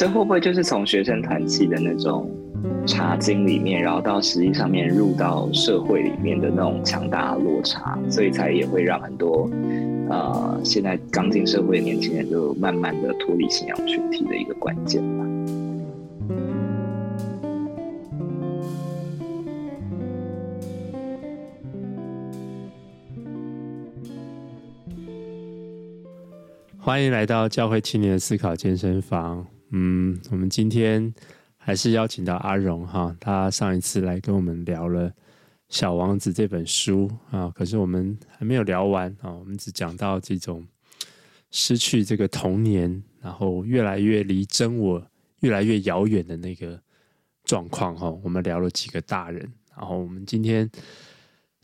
这会不会就是从学生团体的那种茶经里面，然后到实际上面入到社会里面的那种强大落差，所以才也会让很多呃现在刚进社会的年轻人就慢慢的脱离信仰群体的一个关键吧。欢迎来到教会青年思考健身房。嗯，我们今天还是邀请到阿荣哈，他上一次来跟我们聊了《小王子》这本书啊，可是我们还没有聊完啊，我们只讲到这种失去这个童年，然后越来越离真我越来越遥远的那个状况哈。我们聊了几个大人，然后我们今天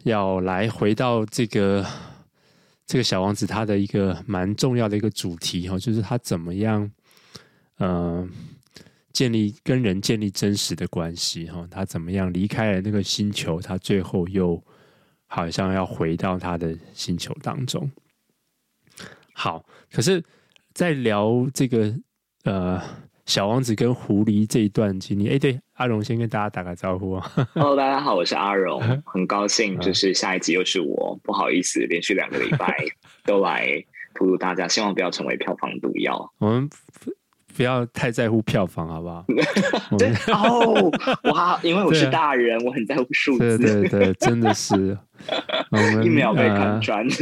要来回到这个。这个小王子他的一个蛮重要的一个主题哈，就是他怎么样，呃，建立跟人建立真实的关系哈，他怎么样离开了那个星球，他最后又好像要回到他的星球当中。好，可是，在聊这个呃。小王子跟狐狸这一段经历，哎，对，阿荣先跟大家打个招呼啊。Hello，大家好，我是阿荣，很高兴，就是下一集又是我，不好意思，连续两个礼拜都来荼毒大家，希望不要成为票房毒药。我们不要太在乎票房，好不好？对哦，哇，因为我是大人，我很在乎数字，对对对，真的是，一秒被看穿。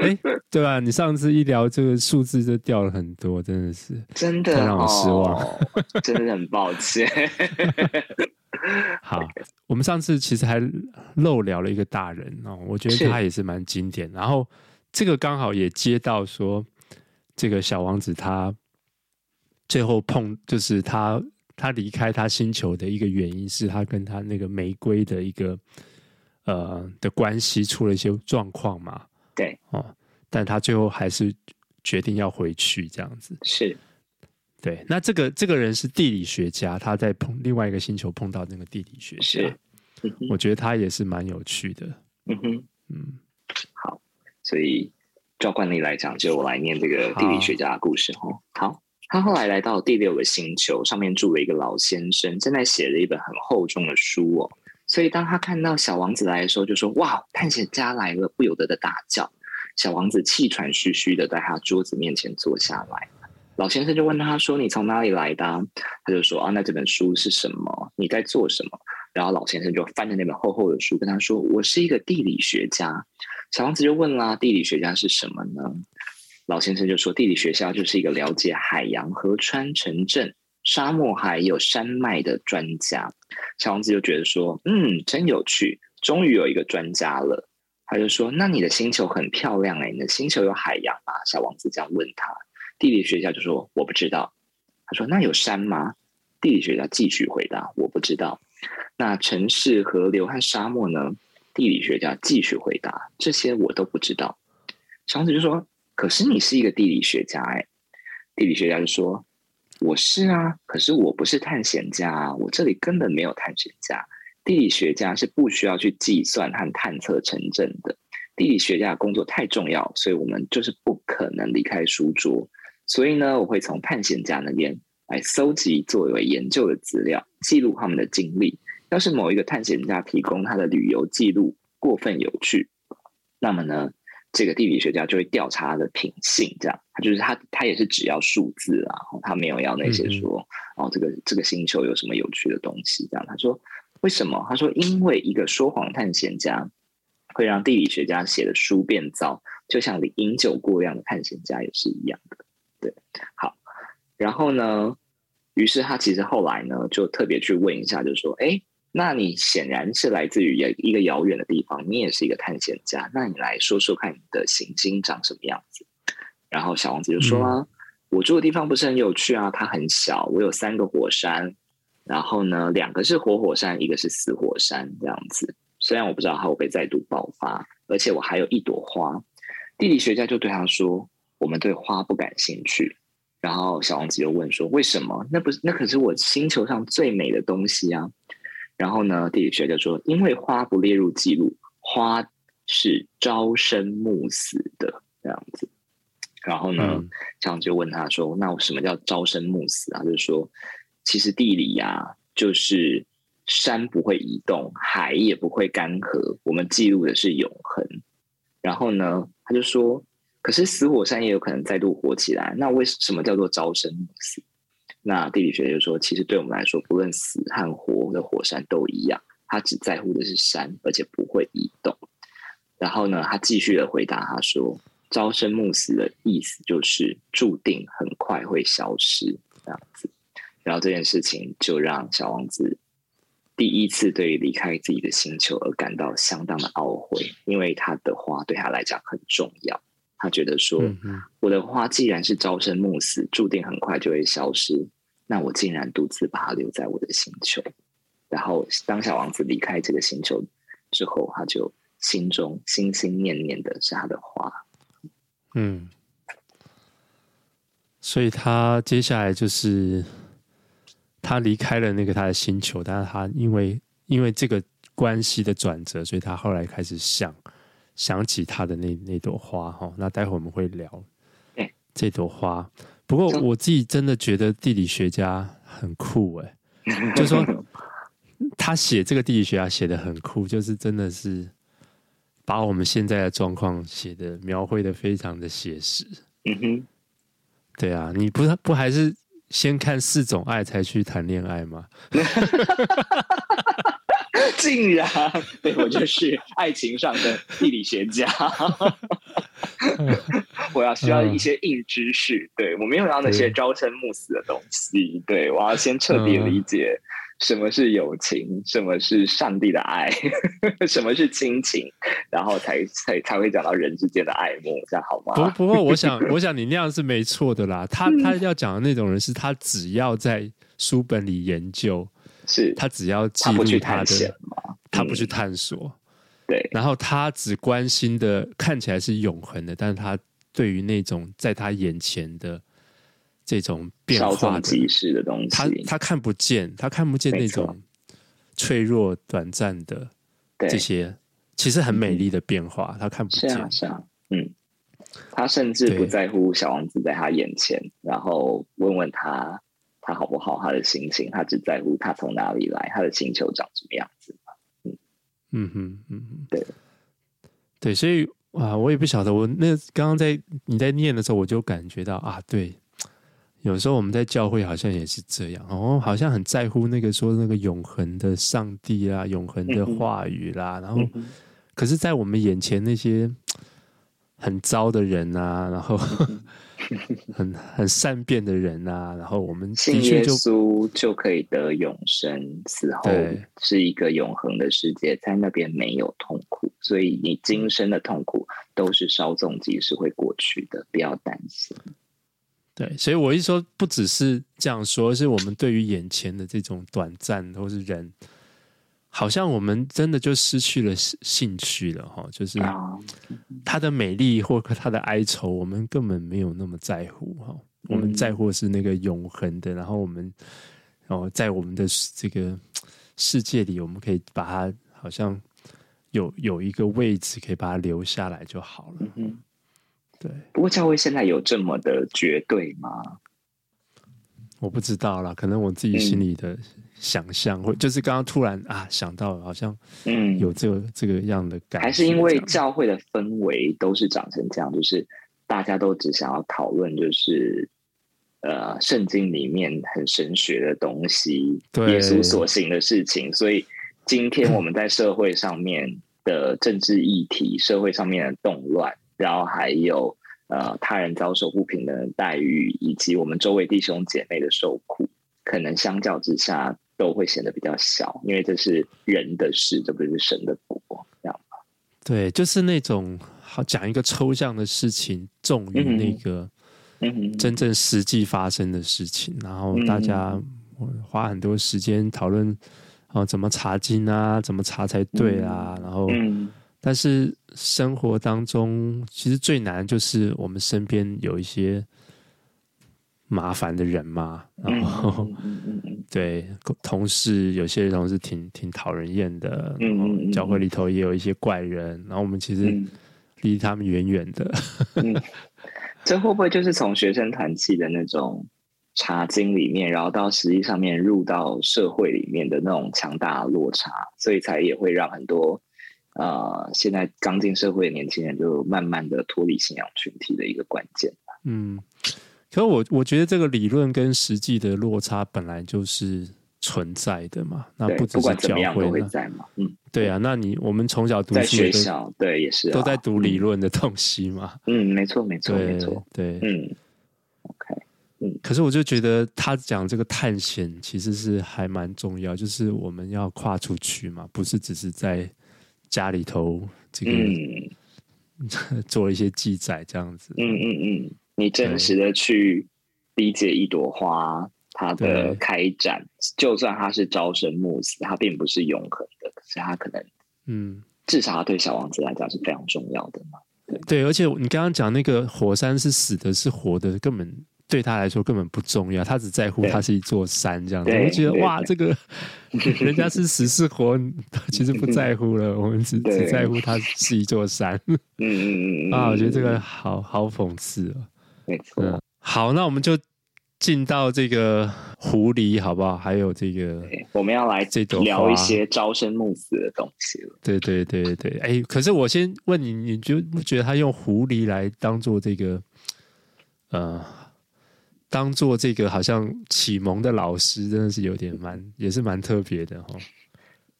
哎，对吧？你上次一聊这个数字就掉了很多，真的是，真的让我失望，哦、真的很抱歉。好，我们上次其实还漏聊了一个大人哦，我觉得他也是蛮经典。然后这个刚好也接到说，这个小王子他最后碰，就是他他离开他星球的一个原因是他跟他那个玫瑰的一个呃的关系出了一些状况嘛。对哦，但他最后还是决定要回去，这样子是。对，那这个这个人是地理学家，他在碰另外一个星球碰到那个地理学家，我觉得他也是蛮有趣的。嗯哼，嗯，好，所以照惯例来讲，就我来念这个地理学家的故事哈。好，他后来来到第六个星球，上面住了一个老先生，正在写着一本很厚重的书哦。所以当他看到小王子来的时候，就说：“哇，探险家来了！”不由得的大叫。小王子气喘吁吁的在他桌子面前坐下来。老先生就问他说：“你从哪里来的？”他就说：“啊，那这本书是什么？你在做什么？”然后老先生就翻着那本厚厚的书，跟他说：“我是一个地理学家。”小王子就问啦：“地理学家是什么呢？”老先生就说：“地理学家就是一个了解海洋、河川、城镇。”沙漠还有山脉的专家，小王子就觉得说：“嗯，真有趣，终于有一个专家了。”他就说：“那你的星球很漂亮哎，你的星球有海洋吗？”小王子这样问他，地理学家就说：“我不知道。”他说：“那有山吗？”地理学家继续回答：“我不知道。”那城市、河流和沙漠呢？地理学家继续回答：“这些我都不知道。”小王子就说：“可是你是一个地理学家哎。”地理学家就说。我是啊，可是我不是探险家啊，我这里根本没有探险家。地理学家是不需要去计算和探测城镇的。地理学家的工作太重要，所以我们就是不可能离开书桌。所以呢，我会从探险家那边来搜集作为研究的资料，记录他们的经历。要是某一个探险家提供他的旅游记录过分有趣，那么呢，这个地理学家就会调查他的品性，这样，他就是他，他也是只要数字啊，他没有要那些说，哦，这个这个星球有什么有趣的东西，这样。他说为什么？他说因为一个说谎探险家会让地理学家写的书变糟，就像你饮酒过量的探险家也是一样的。对，好，然后呢，于是他其实后来呢，就特别去问一下，就说，哎。那你显然是来自于一个遥远的地方，你也是一个探险家。那你来说说看，你的行星长什么样子？然后小王子就说啊：“嗯、我住的地方不是很有趣啊，它很小，我有三个火山，然后呢，两个是活火山，一个是死火山，这样子。虽然我不知道它会不会再度爆发，而且我还有一朵花。地理学家就对他说：我们对花不感兴趣。然后小王子又问说：为什么？那不是那可是我星球上最美的东西啊！”然后呢，地理学家说，因为花不列入记录，花是朝生暮死的这样子。然后呢，嗯、小王就问他说：“那什么叫朝生暮死啊？”就是说，其实地理呀、啊，就是山不会移动，海也不会干涸，我们记录的是永恒。然后呢，他就说：“可是死火山也有可能再度活起来，那为什么叫做朝生暮死？”那地理学就说：“其实对我们来说，不论死和活的火山都一样，他只在乎的是山，而且不会移动。”然后呢，他继续的回答他说。朝生暮死的意思就是注定很快会消失这样子，然后这件事情就让小王子第一次对于离开自己的星球而感到相当的懊悔，因为他的花对他来讲很重要。他觉得说，我的花既然是朝生暮死，注定很快就会消失，那我竟然独自把它留在我的星球。然后当小王子离开这个星球之后，他就心中心心念念的是他的花。嗯，所以他接下来就是他离开了那个他的星球，但是他因为因为这个关系的转折，所以他后来开始想想起他的那那朵花哈。那待会我们会聊这朵花。不过我自己真的觉得地理学家很酷哎，就是说他写这个地理学家写的很酷，就是真的是。把我们现在的状况写的描绘的非常的写实。嗯哼，对啊，你不不还是先看四种爱才去谈恋爱吗？竟然，对，我就是爱情上的地理学家。我要需要一些硬知识，对，我没有要那些朝生暮死的东西。对，我要先彻底理解。什么是友情？什么是上帝的爱？什么是亲情？然后才才才会讲到人之间的爱慕，这样好吗？不不过，我想 我想你那样是没错的啦。他他要讲的那种人，是他只要在书本里研究，是他只要记录他的，他不去探索，嗯、对。然后他只关心的看起来是永恒的，但是他对于那种在他眼前的。这种变化即逝的东西，他他看不见，他看不见那种脆弱短暂的这些，其实很美丽的变化，他看不见。是啊，是啊，嗯，他甚至不在乎小王子在他眼前，然后问问他他好不好，他的心情，他只在乎他从哪里来，他的星球长什么样子。嗯嗯嗯嗯，对对，所以啊，我也不晓得，我那刚刚在你在念的时候，我就感觉到啊，对。有时候我们在教会好像也是这样哦，好像很在乎那个说那个永恒的上帝啊，永恒的话语啦，然后，可是，在我们眼前那些很糟的人啊，然后 很很善变的人啊，然后我们的确就信耶稣就可以得永生，死后是一个永恒的世界，在那边没有痛苦，所以你今生的痛苦都是稍纵即逝会过去的，不要担心。对，所以我一说不只是这样说，是我们对于眼前的这种短暂，或是人，好像我们真的就失去了兴趣了哈。就是它的美丽或它的哀愁，我们根本没有那么在乎哈。我们在乎是那个永恒的，然后我们哦，在我们的这个世界里，我们可以把它好像有有一个位置，可以把它留下来就好了。嗯对，不过教会现在有这么的绝对吗？我不知道啦，可能我自己心里的想象，或、嗯、就是刚刚突然啊想到，好像嗯。有这个、嗯、这个样的感觉，还是因为教会的氛围都是长成这样，就是大家都只想要讨论，就是呃圣经里面很神学的东西，对。耶稣所行的事情，所以今天我们在社会上面的政治议题，嗯、社会上面的动乱。然后还有呃，他人遭受不平等的待遇，以及我们周围弟兄姐妹的受苦，可能相较之下都会显得比较小，因为这是人的事，这不是神的国，这样吗？对，就是那种好讲一个抽象的事情，重于那个真正实际发生的事情，嗯、然后大家花很多时间讨论哦，怎么查经啊，怎么查才对啊，嗯、然后。嗯但是生活当中，其实最难就是我们身边有一些麻烦的人嘛，然后 对同事，有些同事挺挺讨人厌的，然后教会里头也有一些怪人，然后我们其实离他们远远的。这会不会就是从学生团契的那种茶经里面，然后到实际上面入到社会里面的那种强大落差，所以才也会让很多呃现在刚进社会的年轻人就慢慢的脱离信仰群体的一个关键。嗯，可是我我觉得这个理论跟实际的落差本来就是。存在的嘛，那不只是教会会在嘛，嗯，对啊，那你我们从小读书在学校，对，也是、啊、都在读理论的东西嘛，嗯，没错，没错，没错，对，嗯，OK，嗯，可是我就觉得他讲这个探险其实是还蛮重要，就是我们要跨出去嘛，不是只是在家里头这个、嗯、做一些记载这样子，嗯嗯嗯，你真实的去理解一朵花。它的开展，就算它是朝生暮死，它并不是永恒的，可是它可能，嗯，至少它对小王子来讲是非常重要的嘛。对，对，而且你刚刚讲那个火山是死的，是活的，根本对他来说根本不重要，他只在乎它是一座山这样子。我就觉得哇，这个 人家是死是活，其实不在乎了，我们只只在乎它是一座山。嗯嗯嗯 啊，我觉得这个好好讽刺啊。没错、嗯。好，那我们就。进到这个狐狸好不好？还有这个，我们要来这聊一些朝生暮死的东西了。对对对对，哎，可是我先问你，你就觉得他用狐狸来当做这个，呃，当做这个好像启蒙的老师，真的是有点蛮，也是蛮特别的哈。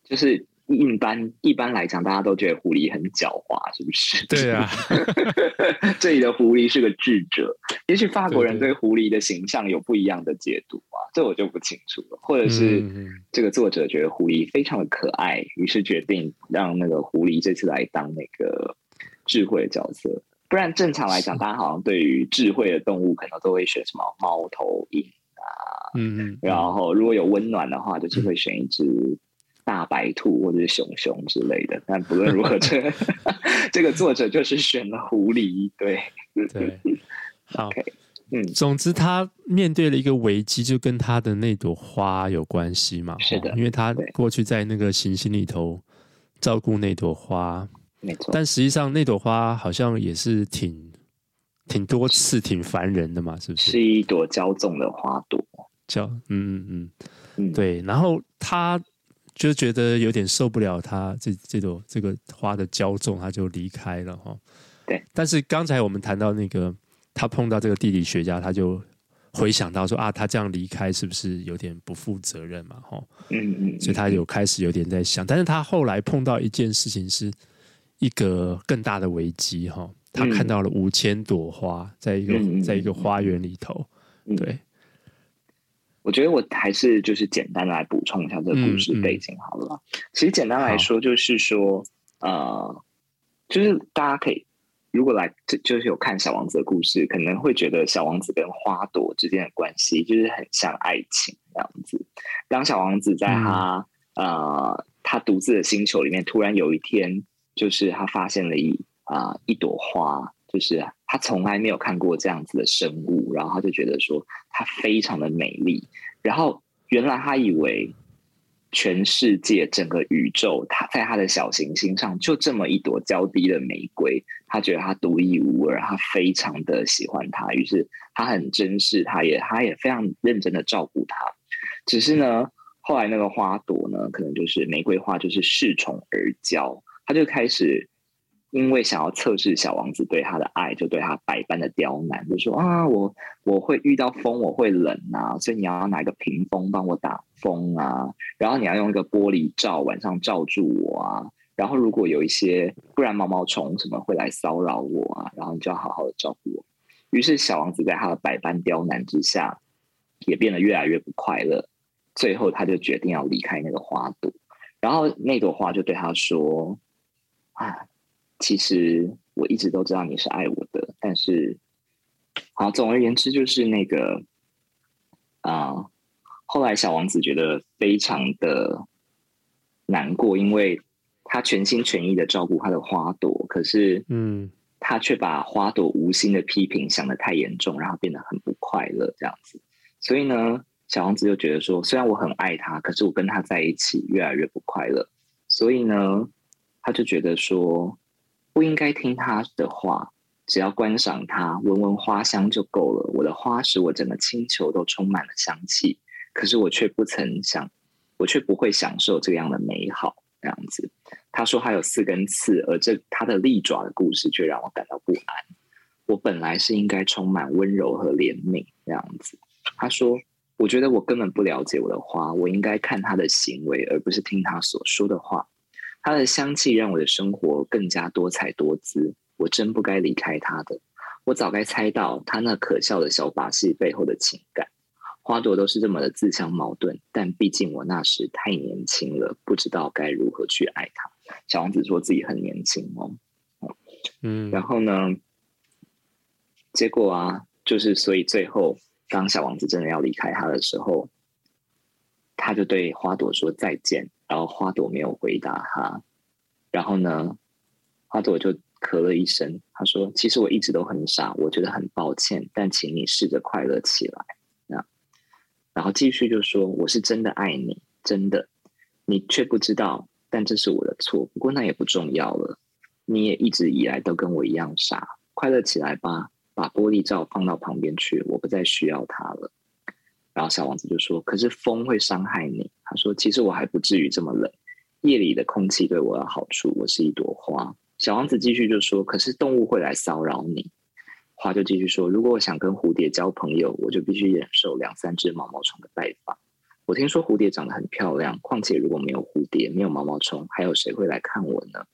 就是。一般一般来讲，大家都觉得狐狸很狡猾，是不是？对啊，这里的狐狸是个智者。也许法国人对狐狸的形象有不一样的解读啊，这我就不清楚了。或者是这个作者觉得狐狸非常的可爱，于是决定让那个狐狸这次来当那个智慧的角色。不然正常来讲，大家好像对于智慧的动物，可能都会选什么猫头鹰啊，嗯嗯，然后如果有温暖的话，就是会选一只。大白兔或者是熊熊之类的，但不论如何，这 这个作者就是选了狐狸。对对，好，okay, 嗯，总之他面对了一个危机，就跟他的那朵花有关系嘛。是的，因为他过去在那个行星里头照顾那朵花，没错。但实际上那朵花好像也是挺挺多次、挺烦人的嘛，是不是？是一朵骄纵的花朵，叫嗯嗯嗯嗯，对。然后他。就觉得有点受不了他这这朵这个花的骄纵，他就离开了哈。对，但是刚才我们谈到那个，他碰到这个地理学家，他就回想到说啊，他这样离开是不是有点不负责任嘛？哈，嗯嗯，所以他有开始有点在想，但是他后来碰到一件事情，是一个更大的危机哈。他看到了五千朵花，在一个在一个花园里头，对。我觉得我还是就是简单的来补充一下这个故事背景好了。嗯嗯、其实简单来说就是说，呃，就是大家可以如果来就就是有看小王子的故事，可能会觉得小王子跟花朵之间的关系就是很像爱情这样子。当小王子在他、嗯、呃他独自的星球里面，突然有一天，就是他发现了一啊、呃、一朵花。就是他从来没有看过这样子的生物，然后他就觉得说它非常的美丽。然后原来他以为全世界整个宇宙，他在他的小行星上就这么一朵娇滴的玫瑰，他觉得他独一无二，他非常的喜欢它，于是他很珍视它，也他也非常认真的照顾它。只是呢，后来那个花朵呢，可能就是玫瑰花，就是恃宠而骄，他就开始。因为想要测试小王子对他的爱，就对他百般的刁难，就说啊，我我会遇到风，我会冷啊，所以你要拿个屏风帮我挡风啊，然后你要用一个玻璃罩晚上罩住我啊，然后如果有一些不然毛毛虫什么会来骚扰我啊，然后你就要好好的照顾我。于是小王子在他的百般刁难之下，也变得越来越不快乐，最后他就决定要离开那个花朵，然后那朵花就对他说啊。其实我一直都知道你是爱我的，但是，好，总而言之就是那个，啊、呃，后来小王子觉得非常的难过，因为他全心全意的照顾他的花朵，可是，嗯，他却把花朵无心的批评想得太严重，然后变得很不快乐这样子。所以呢，小王子就觉得说，虽然我很爱他，可是我跟他在一起越来越不快乐，所以呢，他就觉得说。不应该听他的话，只要观赏它，闻闻花香就够了。我的花使我整个星球都充满了香气，可是我却不曾想，我却不会享受这样的美好。这样子，他说他有四根刺，而这他的利爪的故事却让我感到不安。我本来是应该充满温柔和怜悯这样子。他说，我觉得我根本不了解我的花，我应该看他的行为，而不是听他所说的话。他的香气让我的生活更加多彩多姿。我真不该离开它的，我早该猜到它那可笑的小把戏背后的情感。花朵都是这么的自相矛盾，但毕竟我那时太年轻了，不知道该如何去爱它。小王子说自己很年轻哦，嗯，然后呢，结果啊，就是所以最后，当小王子真的要离开他的时候，他就对花朵说再见，然后花朵没有回答他，然后呢，花朵就。咳了一声，他说：“其实我一直都很傻，我觉得很抱歉，但请你试着快乐起来。”然后继续就说：“我是真的爱你，真的，你却不知道，但这是我的错。不过那也不重要了，你也一直以来都跟我一样傻，快乐起来吧，把玻璃罩放到旁边去，我不再需要它了。”然后小王子就说：“可是风会伤害你。”他说：“其实我还不至于这么冷，夜里的空气对我有好处，我是一朵花。”小王子继续就说：“可是动物会来骚扰你。”花就继续说：“如果我想跟蝴蝶交朋友，我就必须忍受两三只毛毛虫的拜访。我听说蝴蝶长得很漂亮，况且如果没有蝴蝶，没有毛毛虫，还有谁会来看我呢？”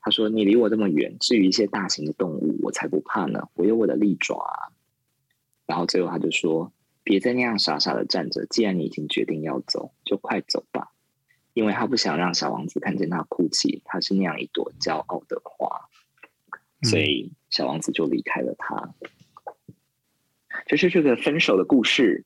他说：“你离我这么远，至于一些大型的动物，我才不怕呢。我有我的利爪啊。”然后最后他就说：“别再那样傻傻的站着，既然你已经决定要走，就快走吧。”因为他不想让小王子看见他哭泣，他是那样一朵骄傲的花，所以小王子就离开了他。就是这个分手的故事。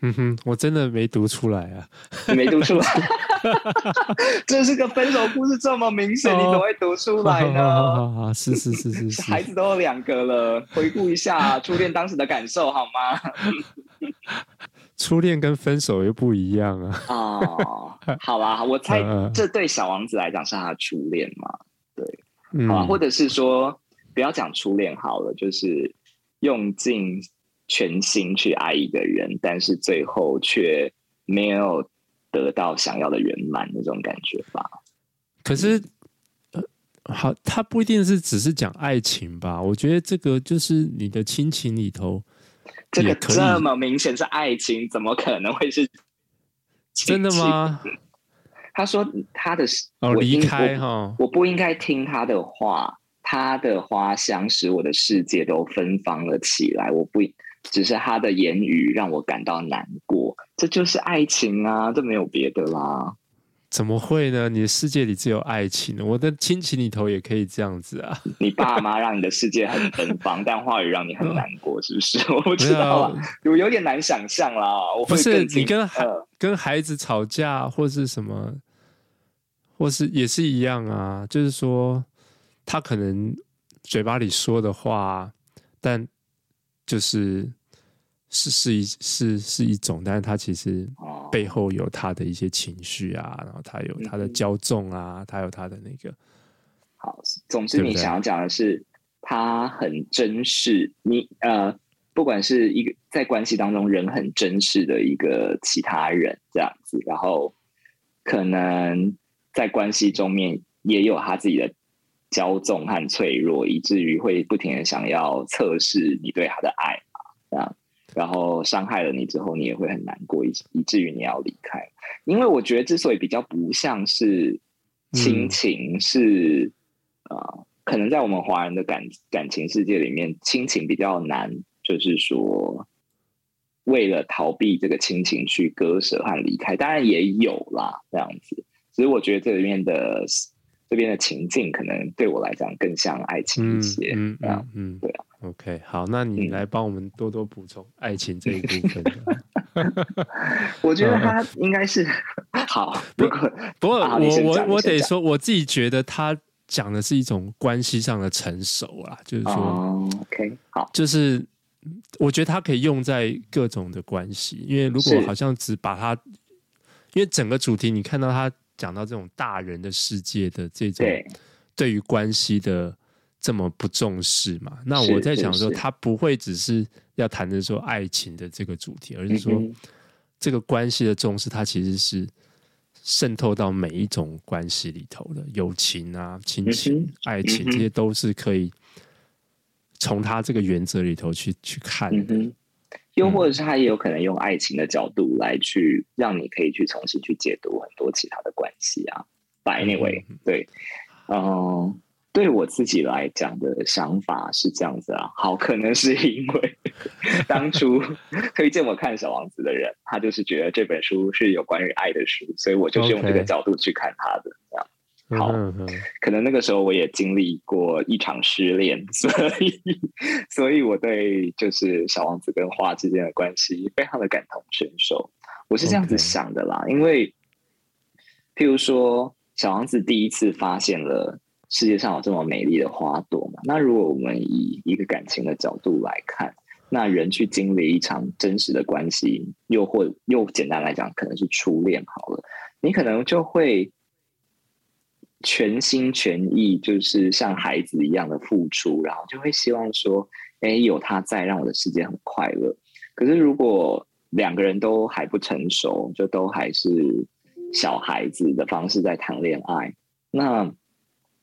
嗯哼，我真的没读出来啊，你没读出来。这是个分手故事，这么明显，你怎么会读出来呢？啊，是是是是是，孩子都有两个了，回顾一下初恋当时的感受好吗？初恋跟分手又不一样啊！哦，好吧，我猜 这对小王子来讲是他的初恋嘛？对，好吧，或者是说不要讲初恋好了，就是用尽全心去爱一个人，但是最后却没有得到想要的圆满那种感觉吧？可是，好，他不一定是只是讲爱情吧？我觉得这个就是你的亲情里头。这个这么明显是爱情，怎么可能会是真的吗？他说他的哦离开哈，我不应该听他的话。他的花香使我的世界都芬芳了起来。我不只是他的言语让我感到难过，这就是爱情啊，这没有别的啦。怎么会呢？你的世界里只有爱情，我的亲情里头也可以这样子啊。你爸妈让你的世界很芬芳，但话语让你很难过，是不是？我不知道啊，我有点难想象啦。我不是你跟孩跟孩子吵架，或是什么，或是也是一样啊。就是说，他可能嘴巴里说的话，但就是。是是一是是一种，但是他其实背后有他的一些情绪啊，然后他有他的骄纵啊，他有他的那个。好，总之你想要讲的是，他很珍视你，呃，不管是一个在关系当中人很珍视的一个其他人这样子，然后可能在关系中面也有他自己的骄纵和脆弱，以至于会不停的想要测试你对他的爱嘛，这样。然后伤害了你之后，你也会很难过，以以至于你要离开。因为我觉得，之所以比较不像是亲情，是呃，可能在我们华人的感感情世界里面，亲情比较难，就是说为了逃避这个亲情去割舍和离开。当然也有啦，这样子。所以我觉得这里面的这边的情境，可能对我来讲更像爱情一些。嗯嗯嗯，对啊。OK，好，那你来帮我们多多补充爱情这一部分。我觉得他应该是好，不过不过我我我得说，我自己觉得他讲的是一种关系上的成熟啊，就是说，OK，好，就是我觉得他可以用在各种的关系，因为如果好像只把他，因为整个主题你看到他讲到这种大人的世界的这种对于关系的。这么不重视嘛。那我在想说，他不会只是要谈的说爱情的这个主题，而是说这个关系的重视，它其实是渗透到每一种关系里头的，友情啊、亲情、爱情，这些都是可以从他这个原则里头去去看的。又或者是他也有可能用爱情的角度来去让你可以去重新去解读很多其他的关系啊。But anyway，对，嗯，对我自己来讲的想法是这样子啊。好，可能是因为 当初推荐我看《小王子》的人，他就是觉得这本书是有关于爱的书，所以我就是用这个角度去看他的这样。好，可能那个时候我也经历过一场失恋，所以，所以我对就是小王子跟花之间的关系非常的感同身受。我是这样子想的啦，因为，譬如说，小王子第一次发现了世界上有这么美丽的花朵嘛，那如果我们以一个感情的角度来看，那人去经历一场真实的关系，又或又简单来讲，可能是初恋好了，你可能就会。全心全意，就是像孩子一样的付出，然后就会希望说，哎，有他在，让我的世界很快乐。可是如果两个人都还不成熟，就都还是小孩子的方式在谈恋爱，那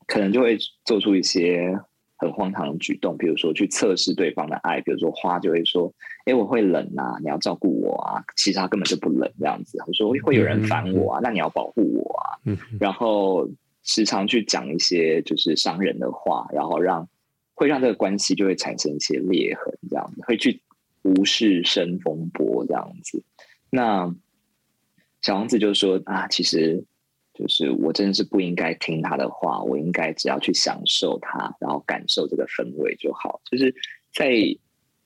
可能就会做出一些很荒唐的举动，比如说去测试对方的爱，比如说花就会说，哎，我会冷啊，你要照顾我啊，其实他根本就不冷这样子。我说会有人烦我啊，那你要保护我啊，然后。时常去讲一些就是伤人的话，然后让会让这个关系就会产生一些裂痕，这样子会去无事生风波这样子。那小王子就说啊，其实就是我真的是不应该听他的话，我应该只要去享受他，然后感受这个氛围就好。就是在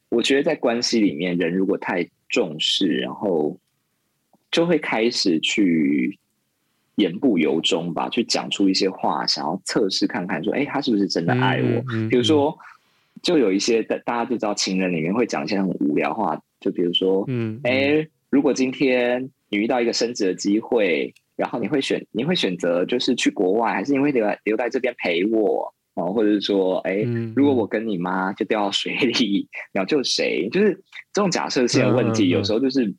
我觉得在关系里面，人如果太重视，然后就会开始去。言不由衷吧，去讲出一些话，想要测试看看，说，哎，他是不是真的爱我？嗯嗯、比如说，就有一些大大家就知道，情人里面会讲一些很无聊话，就比如说，嗯，哎，如果今天你遇到一个升职的机会，然后你会选，你会选择就是去国外，还是你会留留在这边陪我？哦，或者是说，哎，如果我跟你妈就掉到水里，你要救谁？就是这种假设性的问题，有时候就是。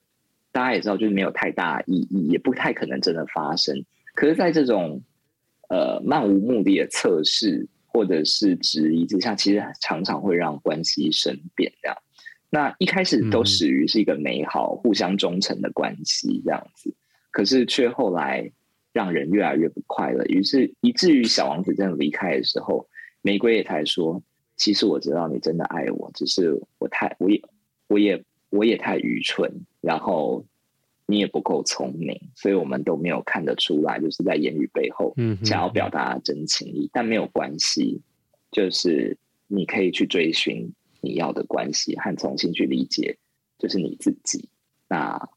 大家也知道，就是没有太大意义，也不太可能真的发生。可是，在这种呃漫无目的的测试或者是质疑之下，其实常常会让关系生变。这样，那一开始都始于是一个美好、互相忠诚的关系，这样子。可是，却后来让人越来越不快乐。于是，以至于小王子真的离开的时候，玫瑰也才说：“其实我知道你真的爱我，只是我太我也我也。”我也太愚蠢，然后你也不够聪明，所以我们都没有看得出来，就是在言语背后想要表达真情意。但没有关系，就是你可以去追寻你要的关系，和重新去理解，就是你自己。那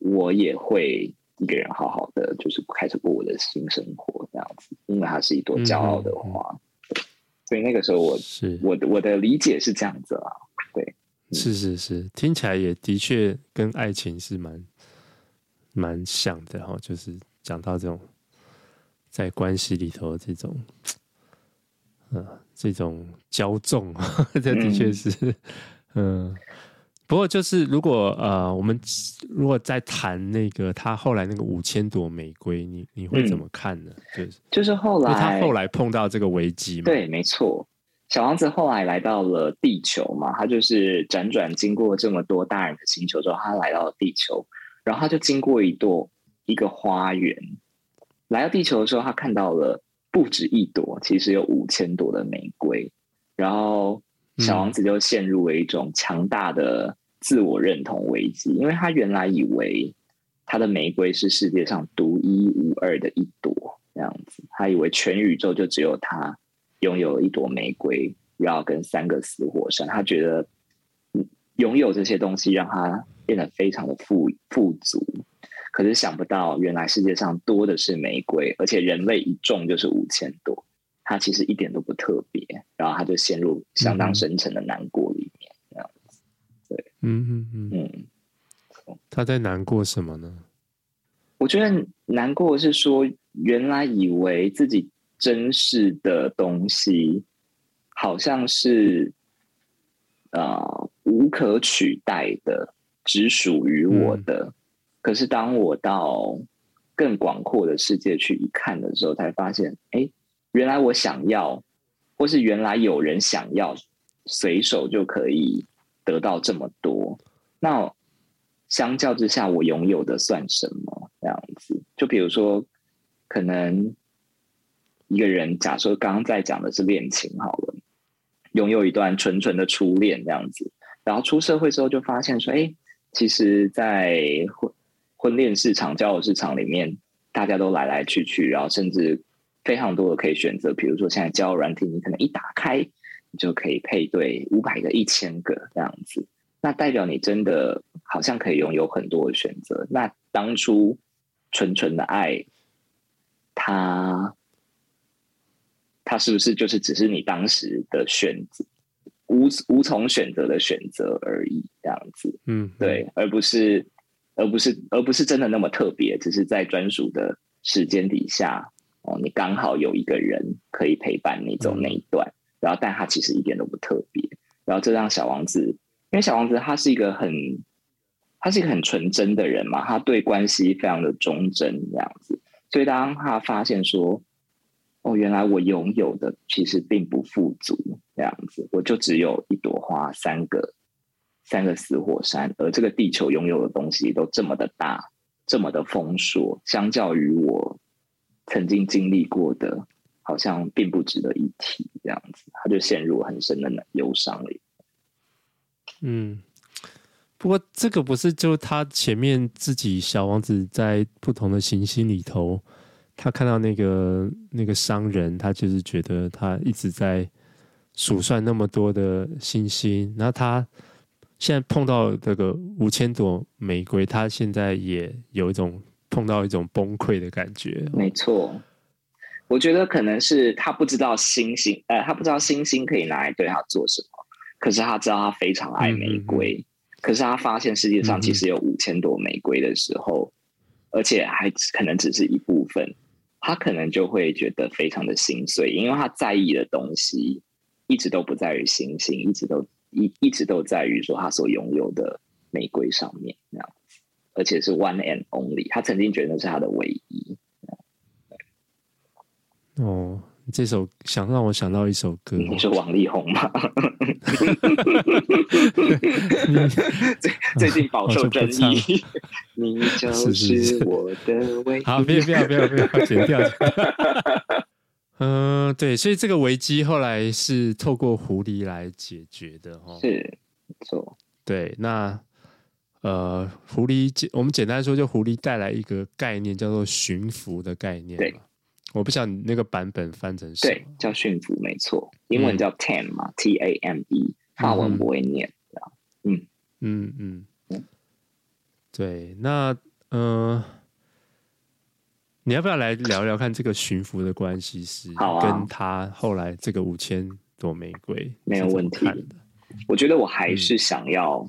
我也会一个人好好的，就是开始过我的新生活，这样子。因为它是一朵骄傲的花，嗯、所以那个时候我是我的我的理解是这样子啊，对。是是是，听起来也的确跟爱情是蛮蛮像的哈，就是讲到这种在关系里头这种，呃，这种骄纵，这的确是，嗯。不过就是如果呃，我们如果在谈那个他后来那个五千朵玫瑰，你你会怎么看呢？嗯、就是就是后来他后来碰到这个危机嘛？对，没错。小王子后来来到了地球嘛，他就是辗转经过这么多大人的星球之后，他来到了地球，然后他就经过一朵一个花园。来到地球的时候，他看到了不止一朵，其实有五千朵的玫瑰。然后小王子就陷入了一种强大的自我认同危机，因为他原来以为他的玫瑰是世界上独一无二的一朵，这样子，他以为全宇宙就只有他。拥有一朵玫瑰，要跟三个死火山，他觉得拥有这些东西让他变得非常的富富足。可是想不到，原来世界上多的是玫瑰，而且人类一种就是五千朵，他其实一点都不特别。然后他就陷入相当深沉的难过里面，这样子。对，嗯嗯嗯嗯，他在难过什么呢？我觉得难过是说，原来以为自己。珍视的东西，好像是呃无可取代的，只属于我的。嗯、可是当我到更广阔的世界去一看的时候，才发现，哎，原来我想要，或是原来有人想要，随手就可以得到这么多。那相较之下，我拥有的算什么？这样子，就比如说，可能一个人，假设刚刚在讲的是恋情好了，拥有一段纯纯的初恋这样子，然后出社会之后就发现说，哎，其实，在婚婚恋市场、交友市场里面，大家都来来去去，然后甚至非常多的可以选择。比如说，现在交友软体，你可能一打开，你就可以配对五百个、一千个这样子。那代表你真的好像可以拥有很多的选择。那当初纯纯的爱，它它是不是就是只是你当时的选择，无无从选择的选择而已？这样子，嗯，对，而不是。而不是，而不是真的那么特别，只是在专属的时间底下，哦，你刚好有一个人可以陪伴你走那一段，嗯、然后，但他其实一点都不特别，然后这让小王子，因为小王子他是一个很，他是一个很纯真的人嘛，他对关系非常的忠贞这样子，所以当他发现说，哦，原来我拥有的其实并不富足这样子，我就只有一朵花，三个。三个死火山，而这个地球拥有的东西都这么的大，这么的丰硕，相较于我曾经经历过的，好像并不值得一提。这样子，他就陷入很深的忧伤里。嗯，不过这个不是就他前面自己小王子在不同的行星里头，他看到那个那个商人，他就是觉得他一直在数算那么多的星星，然后他。现在碰到这个五千朵玫瑰，他现在也有一种碰到一种崩溃的感觉。没错，我觉得可能是他不知道星星，呃，他不知道星星可以拿来对他做什么。可是他知道他非常爱玫瑰。嗯、可是他发现世界上其实有五千朵玫瑰的时候，嗯、而且还可能只是一部分，他可能就会觉得非常的心碎，因为他在意的东西一直都不在于星星，一直都。一一直都在于说他所拥有的玫瑰上面，这样，而且是 one and only。他曾经觉得那是他的唯一。哦，这首想让我想到一首歌，你是王力宏吗？最最近饱受争议，你就是我的唯一。好，不要不要不要不要剪掉。嗯、呃，对，所以这个危机后来是透过狐狸来解决的，哈，是没错。对，那呃，狐狸简，我们简单说，就狐狸带来一个概念，叫做驯服的概念。对，我不晓得你那个版本翻成什么，对，叫驯服，没错，英文叫 tame 嘛，T A M E，法文不会念，嗯嗯嗯嗯，嗯对，那嗯。呃你要不要来聊聊看这个驯服的关系是？好啊，跟他后来这个五千朵玫瑰没有问题的。我觉得我还是想要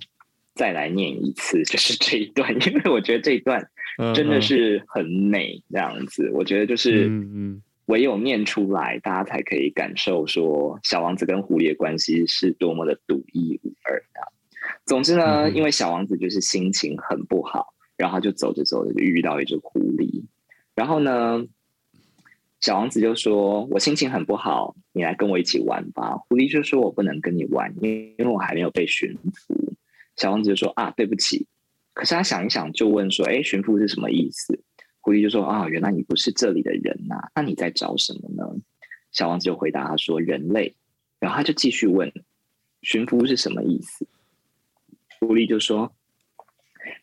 再来念一次，嗯、就是这一段，因为我觉得这一段真的是很美，这样子。我觉得就是，嗯，唯有念出来，大家才可以感受说小王子跟狐狸的关系是多么的独一无二的。总之呢，嗯、因为小王子就是心情很不好，然后就走着走着就遇到一只狐狸。然后呢，小王子就说：“我心情很不好，你来跟我一起玩吧。”狐狸就说：“我不能跟你玩，因为因为我还没有被驯服。”小王子就说：“啊，对不起。”可是他想一想，就问说：“哎，巡抚是什么意思？”狐狸就说：“啊，原来你不是这里的人呐，那你在找什么呢？”小王子就回答他说：“人类。”然后他就继续问：“巡抚是什么意思？”狐狸就说。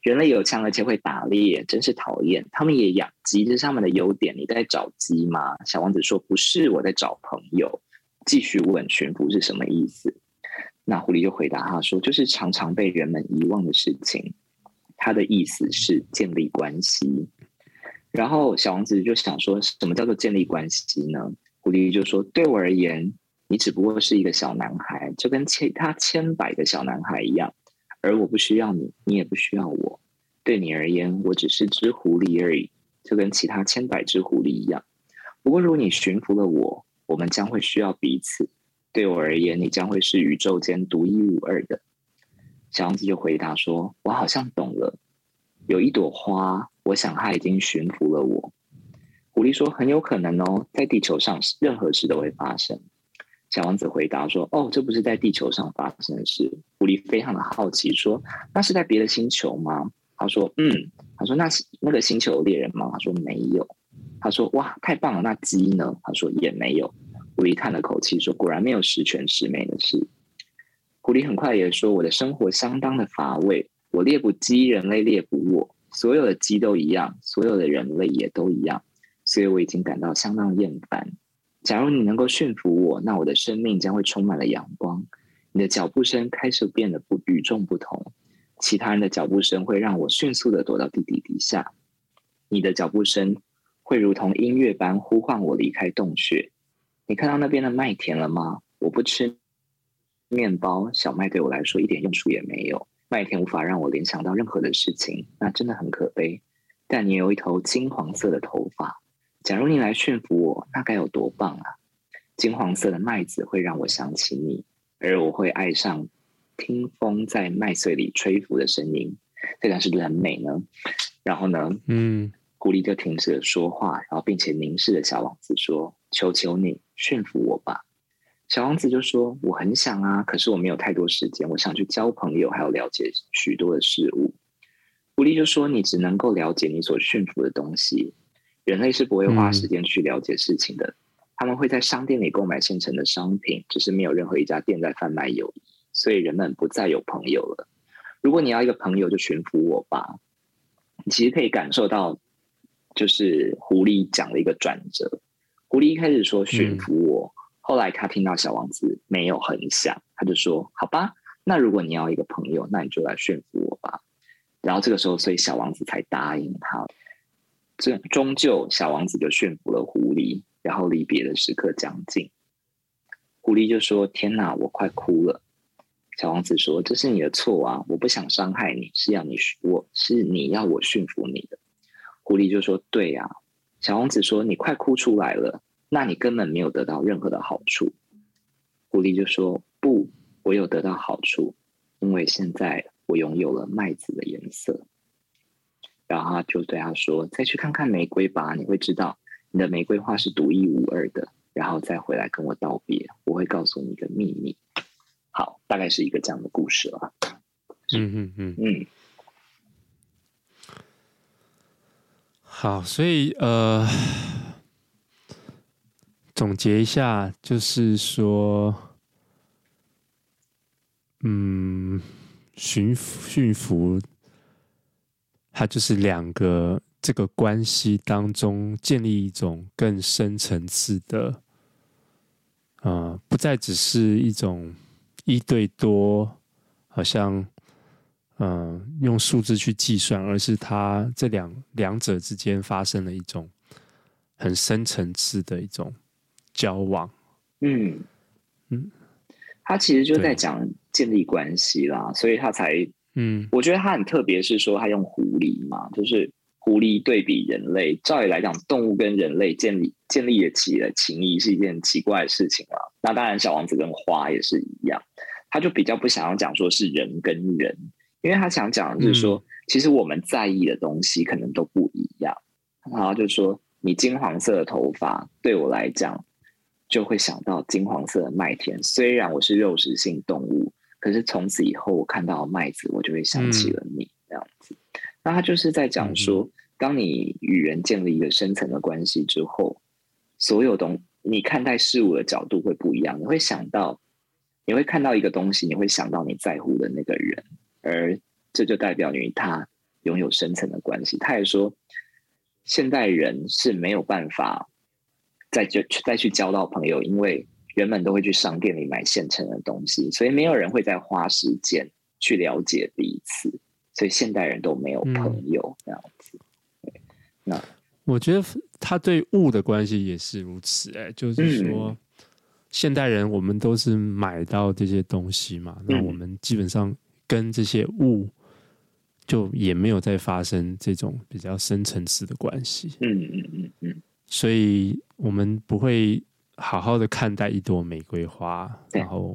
人类有枪，而且会打猎，真是讨厌。他们也养鸡，这是他们的优点。你在找鸡吗？小王子说：“不是，我在找朋友。”继续问：“巡抚是什么意思？”那狐狸就回答他说：“就是常常被人们遗忘的事情。”他的意思是建立关系。然后小王子就想说：“什么叫做建立关系呢？”狐狸就说：“对我而言，你只不过是一个小男孩，就跟其他千百个小男孩一样。”而我不需要你，你也不需要我。对你而言，我只是只狐狸而已，就跟其他千百只狐狸一样。不过，如果你驯服了我，我们将会需要彼此。对我而言，你将会是宇宙间独一无二的。”小王子就回答说：“我好像懂了，有一朵花，我想它已经驯服了我。”狐狸说：“很有可能哦，在地球上任何事都会发生。”小王子回答说：“哦，这不是在地球上发生的事。”狐狸非常的好奇说：“那是在别的星球吗？”他说：“嗯。”他说：“那是那个星球有猎人吗？”他说：“没有。”他说：“哇，太棒了！那鸡呢？”他说：“也没有。”狐狸叹了口气说：“果然没有十全十美的事。”狐狸很快也说：“我的生活相当的乏味，我猎捕鸡，人类猎捕我，所有的鸡都一样，所有的人类也都一样。”所以我已经感到相当厌烦。假如你能够驯服我，那我的生命将会充满了阳光。你的脚步声开始变得不与众不同，其他人的脚步声会让我迅速的躲到地底底下。你的脚步声会如同音乐般呼唤我离开洞穴。你看到那边的麦田了吗？我不吃面包，小麦对我来说一点用处也没有。麦田无法让我联想到任何的事情，那真的很可悲。但你有一头金黄色的头发。假如你来驯服我，那该有多棒啊！金黄色的麦子会让我想起你，而我会爱上听风在麦穗里吹拂的声音。这段是不是很美呢？然后呢，嗯，狐狸就停止了说话，然后并且凝视着小王子说：“求求你驯服我吧。”小王子就说：“我很想啊，可是我没有太多时间，我想去交朋友，还有了解许多的事物。”狐狸就说：“你只能够了解你所驯服的东西。”人类是不会花时间去了解事情的，嗯、他们会在商店里购买现成的商品，只是没有任何一家店在贩卖友谊，所以人们不再有朋友了。如果你要一个朋友，就驯服我吧。你其实可以感受到，就是狐狸讲了一个转折。狐狸一开始说驯服我，嗯、后来他听到小王子没有很想，他就说：“好吧，那如果你要一个朋友，那你就来驯服我吧。”然后这个时候，所以小王子才答应他。这终究，小王子就驯服了狐狸，然后离别的时刻将近。狐狸就说：“天哪，我快哭了。”小王子说：“这是你的错啊，我不想伤害你，是要你我是你要我驯服你的。”狐狸就说：“对呀。”小王子说：“你快哭出来了，那你根本没有得到任何的好处。”狐狸就说：“不，我有得到好处，因为现在我拥有了麦子的颜色。”然后他就对他说：“再去看看玫瑰吧，你会知道你的玫瑰花是独一无二的。然后再回来跟我道别，我会告诉你一个秘密。”好，大概是一个这样的故事了。嗯嗯嗯嗯。好，所以呃，总结一下，就是说，嗯，驯驯服。它就是两个这个关系当中建立一种更深层次的，啊、不再只是一种一对多，好像嗯、用数字去计算，而是它这两两者之间发生了一种很深层次的一种交往。嗯嗯，他其实就在讲建立关系啦，所以他才。嗯，我觉得他很特别，是说他用狐狸嘛，就是狐狸对比人类。照理来讲，动物跟人类建立建立起的情谊是一件奇怪的事情啊。那当然，小王子跟花也是一样，他就比较不想要讲说是人跟人，因为他想讲的就是说，嗯、其实我们在意的东西可能都不一样。然后就说，你金黄色的头发对我来讲，就会想到金黄色的麦田。虽然我是肉食性动物。可是从此以后，我看到麦子，我就会想起了你这样子。嗯、那他就是在讲说，当你与人建立一个深层的关系之后，所有东你看待事物的角度会不一样。你会想到，你会看到一个东西，你会想到你在乎的那个人，而这就代表你与他拥有深层的关系。他也说，现代人是没有办法再就再去交到朋友，因为。人们都会去商店里买现成的东西，所以没有人会再花时间去了解彼此，所以现代人都没有朋友这样子。嗯、那我觉得他对物的关系也是如此、欸，哎，就是说，嗯、现代人我们都是买到这些东西嘛，嗯、那我们基本上跟这些物就也没有再发生这种比较深层次的关系。嗯嗯嗯嗯，所以我们不会。好好的看待一朵玫瑰花，然后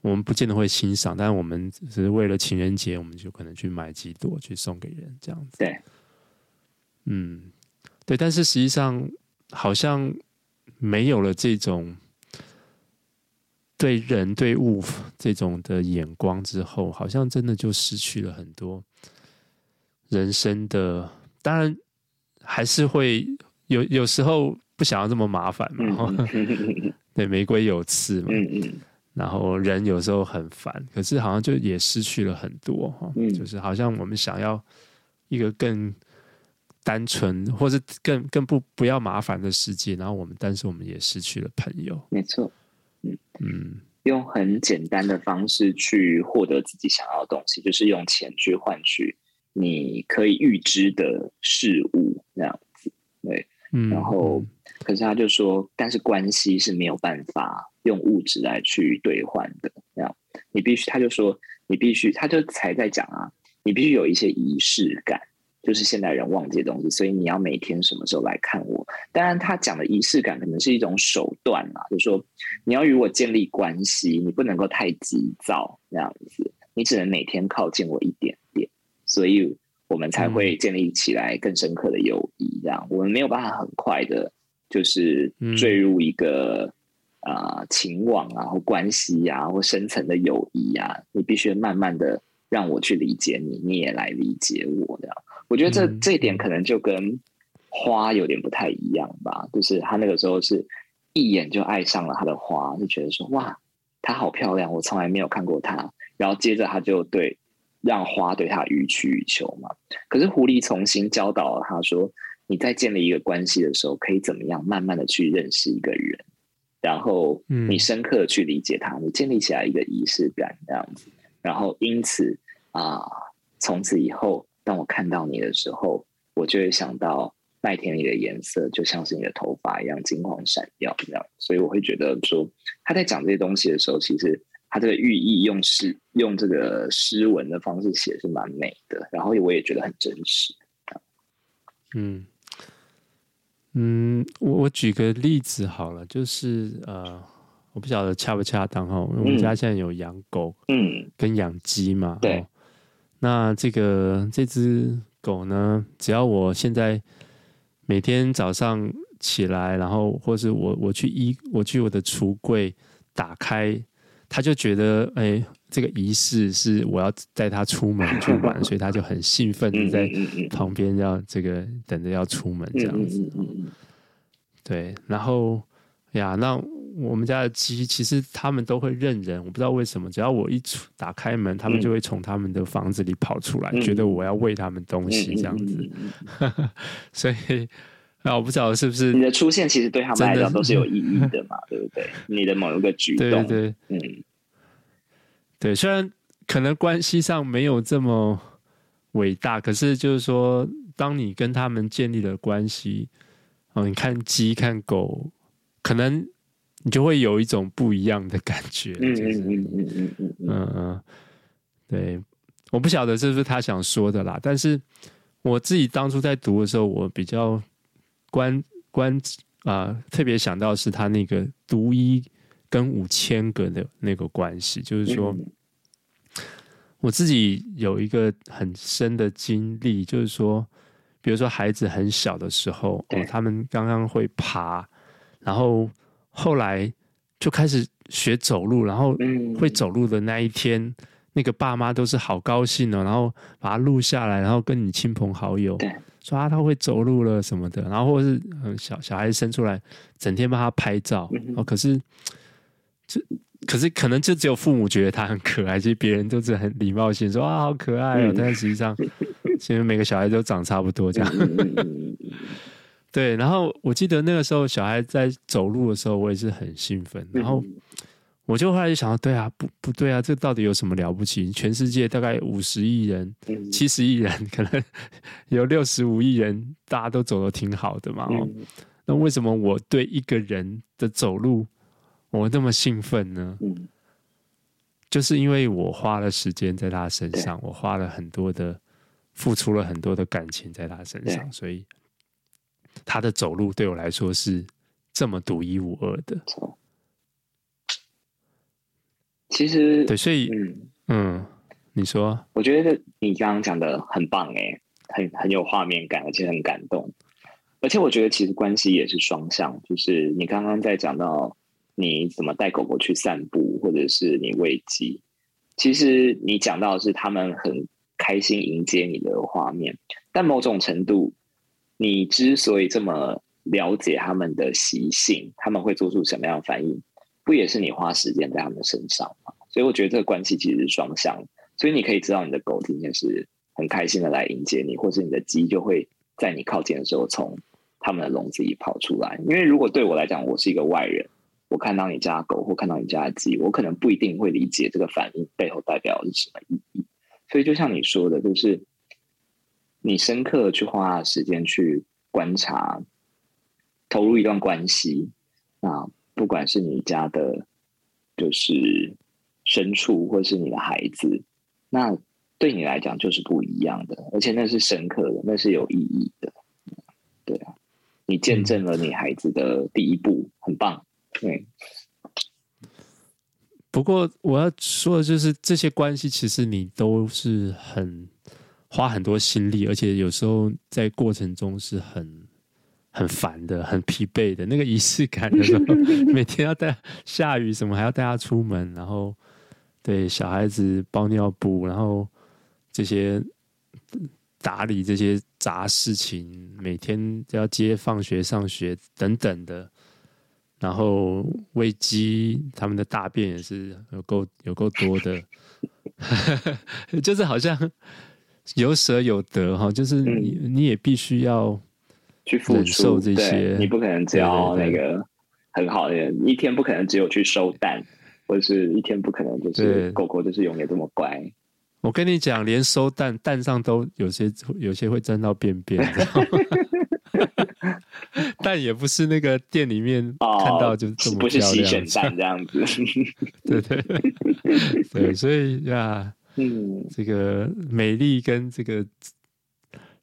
我们不见得会欣赏，但是我们只是为了情人节，我们就可能去买几朵去送给人，这样子。对，嗯，对，但是实际上好像没有了这种对人对物这种的眼光之后，好像真的就失去了很多人生的，当然还是会有有时候。不想要这么麻烦嘛？然后 对，玫瑰有刺嘛。然后人有时候很烦，可是好像就也失去了很多哈。就是好像我们想要一个更单纯，或是更更不不要麻烦的世界。然后我们，但是我们也失去了朋友。没错。嗯嗯，用很简单的方式去获得自己想要的东西，就是用钱去换取你可以预知的事物，那样子。对。嗯，然后，可是他就说，但是关系是没有办法用物质来去兑换的。这样，你必须，他就说，你必须，他就才在讲啊，你必须有一些仪式感，就是现代人忘记的东西。所以你要每天什么时候来看我？当然，他讲的仪式感可能是一种手段嘛，就是说你要与我建立关系，你不能够太急躁，这样子，你只能每天靠近我一点点。所以。我们才会建立起来更深刻的友谊，这样。我们没有办法很快的，就是坠入一个啊、呃、情网啊或关系啊或深层的友谊啊，你必须慢慢的让我去理解你，你也来理解我，这样。我觉得这这一点可能就跟花有点不太一样吧，就是他那个时候是一眼就爱上了他的花，就觉得说哇，她好漂亮，我从来没有看过她，然后接着他就对。让花对他予取予求嘛？可是狐狸重新教导了他说：“你在建立一个关系的时候，可以怎么样慢慢的去认识一个人，然后你深刻的去理解他，你建立起来一个仪式感这样子，然后因此啊，从此以后，当我看到你的时候，我就会想到麦田里的颜色，就像是你的头发一样金黄闪耀这样。所以我会觉得说，他在讲这些东西的时候，其实。”他这个寓意用诗用这个诗文的方式写是蛮美的，然后我也觉得很真实。嗯嗯，我我举个例子好了，就是呃，我不晓得恰不恰当哈。我们家现在有养狗，嗯，跟养鸡嘛，对。那这个这只狗呢，只要我现在每天早上起来，然后或是我我去衣我去我的橱柜打开。他就觉得，哎、欸，这个仪式是我要带他出门 去玩，所以他就很兴奋的在旁边要这个等着要出门这样子。对，然后呀，那我们家的鸡其实他们都会认人，我不知道为什么，只要我一出打开门，他们就会从他们的房子里跑出来，觉得我要喂他们东西这样子。所以。找不着是不是你的出现其实对他们来讲都是有意义的嘛对不对？你的某一个举动对对对虽然可能关系上没有这么伟大可是就是说当你跟他们建立了关系嗯你看鸡看狗可能你就会有一种不一样的感觉嗯嗯对我不晓得这是他想说的啦但是我自己当初在读的时候我比较关关啊、呃，特别想到是他那个独一跟五千个的那个关系，就是说，我自己有一个很深的经历，就是说，比如说孩子很小的时候，哦，他们刚刚会爬，然后后来就开始学走路，然后会走路的那一天，那个爸妈都是好高兴哦，然后把它录下来，然后跟你亲朋好友。说啊，他会走路了什么的，然后或是小小孩子生出来，整天帮他拍照。哦，可是这可是可能就只有父母觉得他很可爱，其实别人都是很礼貌性说啊，好可爱哦。但是实际上，其实每个小孩都长差不多这样。对，然后我记得那个时候小孩在走路的时候，我也是很兴奋，然后。我就后来就想到，对啊，不不对啊，这到底有什么了不起？全世界大概五十亿人、七十亿人，可能 有六十五亿人，大家都走的挺好的嘛。哦，那为什么我对一个人的走路我那么兴奋呢？就是因为我花了时间在他身上，我花了很多的，付出了很多的感情在他身上，所以他的走路对我来说是这么独一无二的。其实对，所以嗯嗯，你说，我觉得你刚刚讲的很棒哎，很很有画面感，而且很感动。而且我觉得其实关系也是双向，就是你刚刚在讲到你怎么带狗狗去散步，或者是你喂鸡，其实你讲到的是他们很开心迎接你的画面，但某种程度，你之所以这么了解他们的习性，他们会做出什么样的反应？不也是你花时间在他们身上吗？所以我觉得这个关系其实是双向，所以你可以知道你的狗今天是很开心的来迎接你，或是你的鸡就会在你靠近的时候从他们的笼子里跑出来。因为如果对我来讲，我是一个外人，我看到你家狗或看到你家的鸡，我可能不一定会理解这个反应背后代表的是什么意义。所以就像你说的，就是你深刻去花时间去观察，投入一段关系啊。不管是你家的，就是牲畜，或是你的孩子，那对你来讲就是不一样的，而且那是深刻的，那是有意义的。对啊，你见证了你孩子的第一步，很棒。对。不过我要说的就是，这些关系其实你都是很花很多心力，而且有时候在过程中是很。很烦的，很疲惫的那个仪式感的时候，每天要带下雨什么，还要带他出门，然后对小孩子包尿布，然后这些打理这些杂事情，每天都要接放学、上学等等的，然后喂鸡，他们的大便也是有够有够多的，就是好像有舍有得哈，就是你你也必须要。去付出这些，你不可能只要那个很好的人，一天不可能只有去收蛋，或者是一天不可能就是狗狗就是永远这么乖。我跟你讲，连收蛋蛋上都有些有些会沾到便便？但 也不是那个店里面看到就这么、哦、不是洗选蛋这样子，对对对，对，所以呀，嗯，这个美丽跟这个。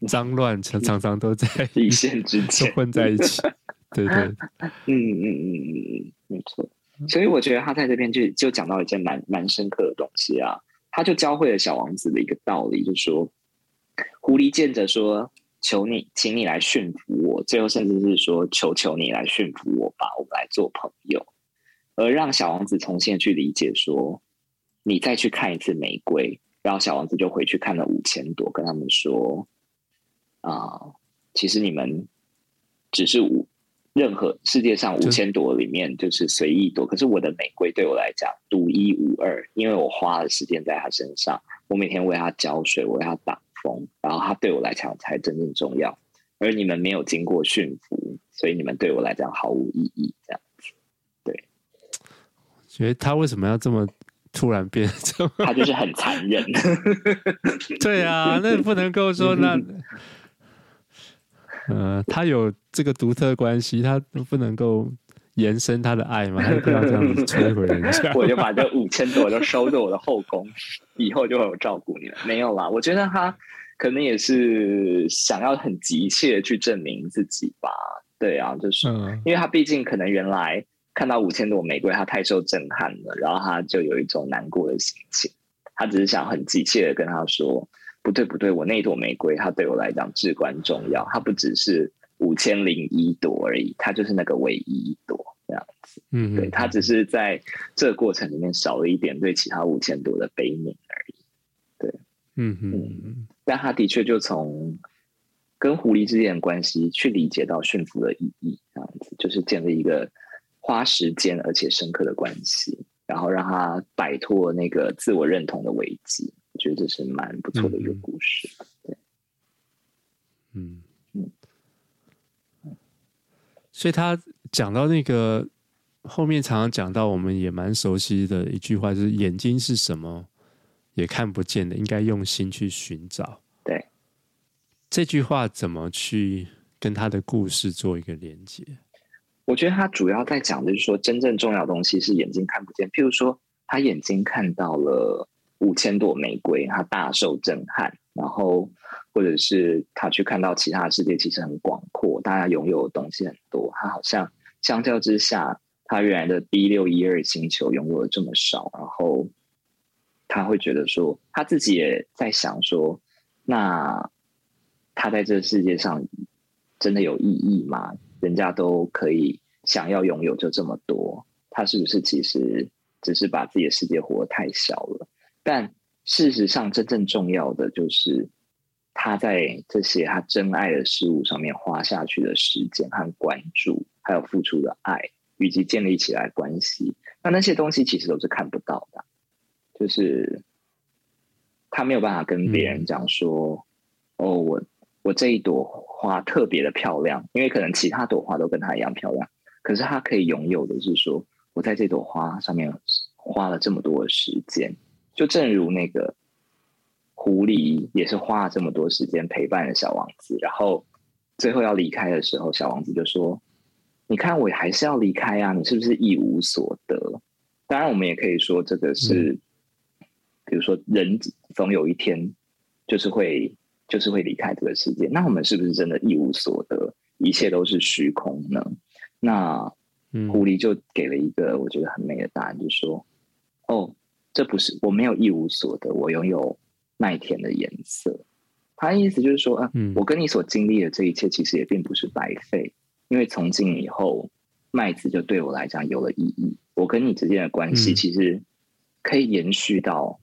脏乱常常常都在 一线之 间混在一起，对对，嗯嗯嗯嗯嗯，没错。所以我觉得他在这边就就讲到一件蛮蛮深刻的东西啊，他就教会了小王子的一个道理，就是说，狐狸见着说：“求你，请你来驯服我。”最后甚至是说：“求求你来驯服我吧，我们来做朋友。”而让小王子重新去理解说：“你再去看一次玫瑰。”然后小王子就回去看了五千朵，跟他们说。啊，其实你们只是五，任何世界上五千朵里面就是随意朵，可是我的玫瑰对我来讲独一无二，因为我花了时间在它身上，我每天为它浇水，我为它挡风，然后它对我来讲才真正重要。而你们没有经过驯服，所以你们对我来讲毫无意义。这样子，对。觉得他为什么要这么突然变这么？他就是很残忍。对啊，那不能够说那。呃，他有这个独特关系，他不能够延伸他的爱吗？他不要这样子摧毁人家。我就把这五千朵都收在我的后宫，以后就会有照顾你了。没有啦，我觉得他可能也是想要很急切去证明自己吧。对啊，就是、嗯、因为他毕竟可能原来看到五千朵玫瑰，他太受震撼了，然后他就有一种难过的心情。他只是想很急切的跟他说。不对不对，我那朵玫瑰，它对我来讲至关重要。它不只是五千零一朵而已，它就是那个唯一一朵这样子。嗯，对，它只是在这个过程里面少了一点对其他五千朵的悲悯而已。对，嗯嗯，但他的确就从跟狐狸之间的关系去理解到驯服的意义，这样子就是建立一个花时间而且深刻的关系，然后让他摆脱那个自我认同的危机。我觉得这是蛮不错的一个故事，嗯、对，嗯嗯，所以他讲到那个后面，常常讲到我们也蛮熟悉的一句话，就是“眼睛是什么也看不见的，应该用心去寻找。”对，这句话怎么去跟他的故事做一个连接？我觉得他主要在讲的就是说，真正重要的东西是眼睛看不见。譬如说，他眼睛看到了。五千朵玫瑰，他大受震撼。然后，或者是他去看到其他世界，其实很广阔，大家拥有的东西很多。他好像相较之下，他原来的 B 六一二星球拥有了这么少，然后他会觉得说，他自己也在想说，那他在这个世界上真的有意义吗？人家都可以想要拥有就这么多，他是不是其实只是把自己的世界活得太小了？但事实上，真正重要的就是他在这些他真爱的事物上面花下去的时间和关注，还有付出的爱，以及建立起来关系。那那些东西其实都是看不到的，就是他没有办法跟别人讲说：“嗯、哦，我我这一朵花特别的漂亮，因为可能其他朵花都跟他一样漂亮。可是他可以拥有的是说，我在这朵花上面花了这么多的时间。”就正如那个狐狸也是花了这么多时间陪伴了小王子，然后最后要离开的时候，小王子就说：“你看，我还是要离开啊，你是不是一无所得？”当然，我们也可以说这个是，嗯、比如说人总有一天就是会就是会离开这个世界，那我们是不是真的一无所得，一切都是虚空呢？那狐狸就给了一个我觉得很美的答案，就说：“哦。”这不是我没有一无所得，我拥有麦田的颜色。他的意思就是说，啊，我跟你所经历的这一切，其实也并不是白费，因为从今以后，麦子就对我来讲有了意义。我跟你之间的关系，其实可以延续到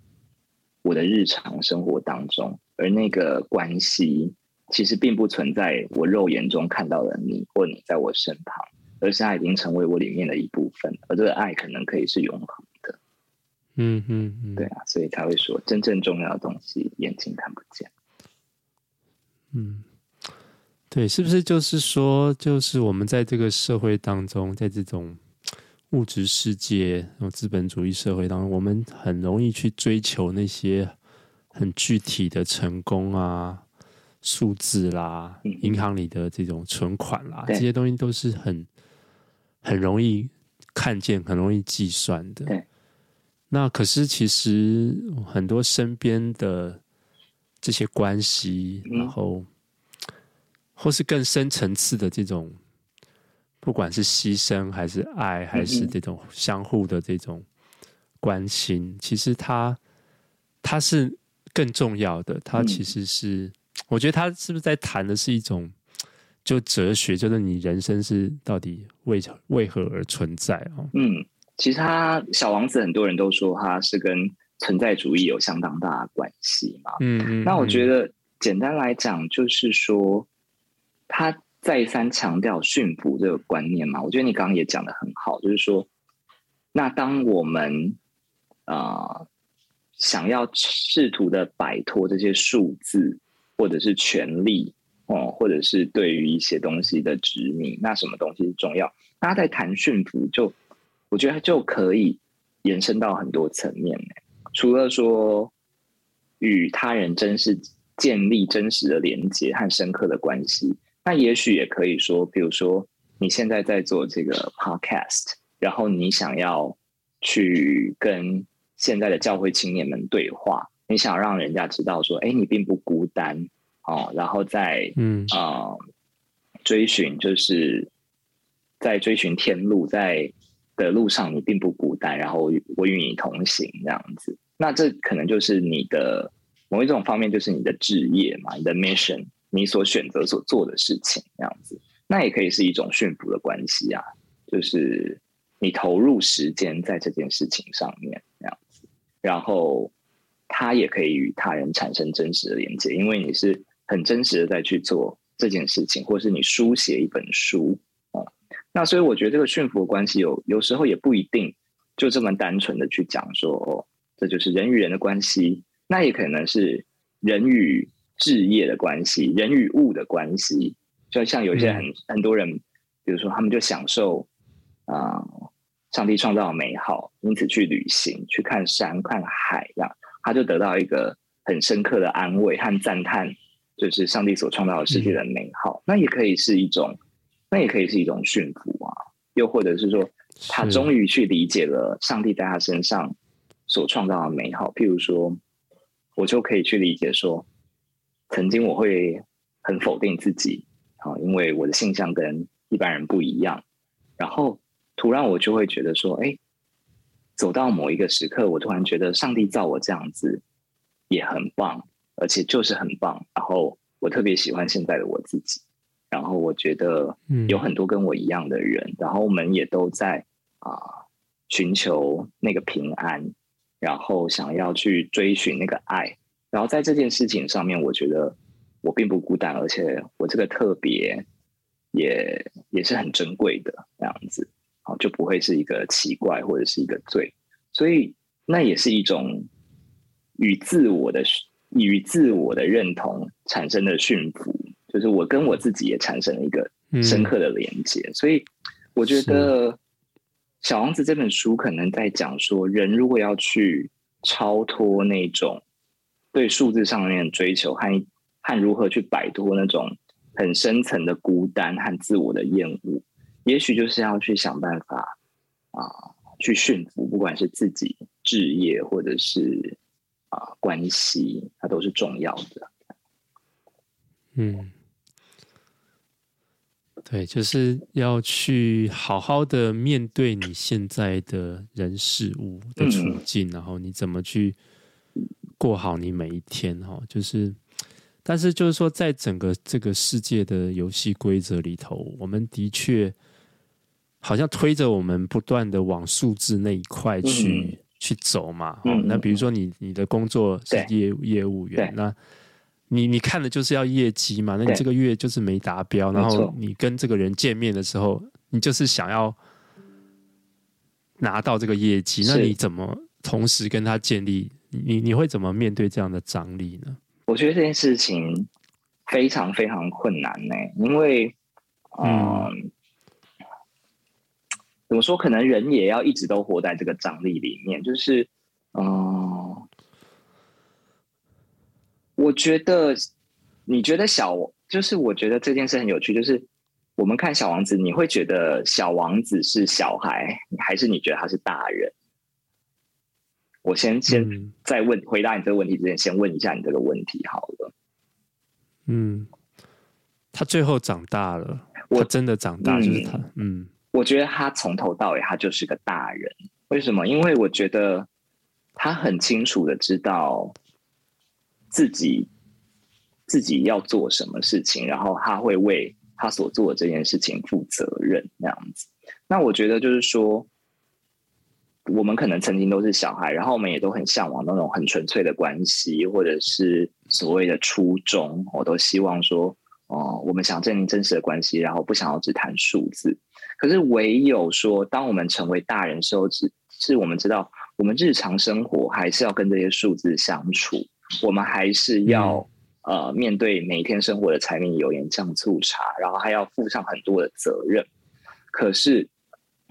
我的日常生活当中，而那个关系其实并不存在我肉眼中看到的你或你在我身旁，而是它已经成为我里面的一部分，而这个爱可能可以是永恒。嗯嗯嗯，对啊，所以他会说真正重要的东西眼睛看不见。嗯，对，是不是就是说，就是我们在这个社会当中，在这种物质世界、资本主义社会当中，我们很容易去追求那些很具体的成功啊、数字啦、嗯、银行里的这种存款啦，这些东西都是很很容易看见、很容易计算的。对。那可是，其实很多身边的这些关系，然后或是更深层次的这种，不管是牺牲还是爱，还是这种相互的这种关心，其实它它是更重要的。它其实是，我觉得它是不是在谈的是一种就哲学，就是你人生是到底为为何而存在啊？嗯。其实他小王子很多人都说他是跟存在主义有相当大的关系嘛。嗯嗯。那我觉得简单来讲就是说，他再三强调驯服这个观念嘛。我觉得你刚刚也讲的很好，就是说，那当我们啊、呃、想要试图的摆脱这些数字或者是权力哦、呃，或者是对于一些东西的执迷，那什么东西是重要？大家在谈驯服就。我觉得就可以延伸到很多层面，除了说与他人真实建立真实的连接和深刻的关系，那也许也可以说，比如说你现在在做这个 podcast，然后你想要去跟现在的教会青年们对话，你想让人家知道说，哎，你并不孤单哦，然后在嗯啊、呃、追寻，就是在追寻天路，在。的路上，你并不孤单，然后我与你同行，这样子。那这可能就是你的某一种方面，就是你的职业嘛，你的 mission，你所选择所做的事情，这样子。那也可以是一种驯服的关系啊，就是你投入时间在这件事情上面，这样子。然后他也可以与他人产生真实的连接，因为你是很真实的在去做这件事情，或是你书写一本书。那所以我觉得这个驯服的关系有有时候也不一定就这么单纯的去讲说哦，这就是人与人的关系，那也可能是人与置业的关系，人与物的关系。就像有些很很多人，比如说他们就享受啊、呃，上帝创造的美好，因此去旅行，去看山看海，这样他就得到一个很深刻的安慰和赞叹，就是上帝所创造的世界的美好。那也可以是一种。那也可以是一种驯服啊，又或者是说，他终于去理解了上帝在他身上所创造的美好。譬如说，我就可以去理解说，曾经我会很否定自己啊，因为我的性向跟一般人不一样。然后突然我就会觉得说，哎，走到某一个时刻，我突然觉得上帝造我这样子也很棒，而且就是很棒。然后我特别喜欢现在的我自己。然后我觉得有很多跟我一样的人，嗯、然后我们也都在啊、呃、寻求那个平安，然后想要去追寻那个爱。然后在这件事情上面，我觉得我并不孤单，而且我这个特别也也是很珍贵的这样子，好，就不会是一个奇怪或者是一个罪，所以那也是一种与自我的与自我的认同产生的驯服，就是我跟我自己也产生了一个深刻的连接，嗯、所以我觉得《小王子》这本书可能在讲说，人如果要去超脱那种。对数字上面的追求和和如何去摆脱那种很深层的孤单和自我的厌恶，也许就是要去想办法啊，去驯服，不管是自己置业或者是啊关系，它都是重要的。嗯，对，就是要去好好的面对你现在的人事物的处境，嗯、然后你怎么去。过好你每一天哈，就是，但是就是说，在整个这个世界的游戏规则里头，我们的确好像推着我们不断的往数字那一块去、嗯、去走嘛。嗯、那比如说你你的工作是业业务员，那你你看的就是要业绩嘛。那你这个月就是没达标，然后你跟这个人见面的时候，你就是想要拿到这个业绩，那你怎么同时跟他建立？你你会怎么面对这样的张力呢？我觉得这件事情非常非常困难呢，因为，嗯，嗯怎么说？可能人也要一直都活在这个张力里面。就是，嗯，我觉得，你觉得小，就是我觉得这件事很有趣。就是我们看小王子，你会觉得小王子是小孩，还是你觉得他是大人？我先先在问回答你这个问题之前，先问一下你这个问题好了。嗯，他最后长大了，我真的长大就是他。嗯，嗯，我觉得他从头到尾他就是个大人。为什么？因为我觉得他很清楚的知道自己自己要做什么事情，然后他会为他所做的这件事情负责任。那样子，那我觉得就是说。我们可能曾经都是小孩，然后我们也都很向往那种很纯粹的关系，或者是所谓的初衷。我都希望说，哦、我们想建立真实的关系，然后不想要只谈数字。可是唯有说，当我们成为大人时候，是是我们知道，我们日常生活还是要跟这些数字相处，我们还是要、嗯、呃面对每天生活的柴米油盐酱醋茶，然后还要负上很多的责任。可是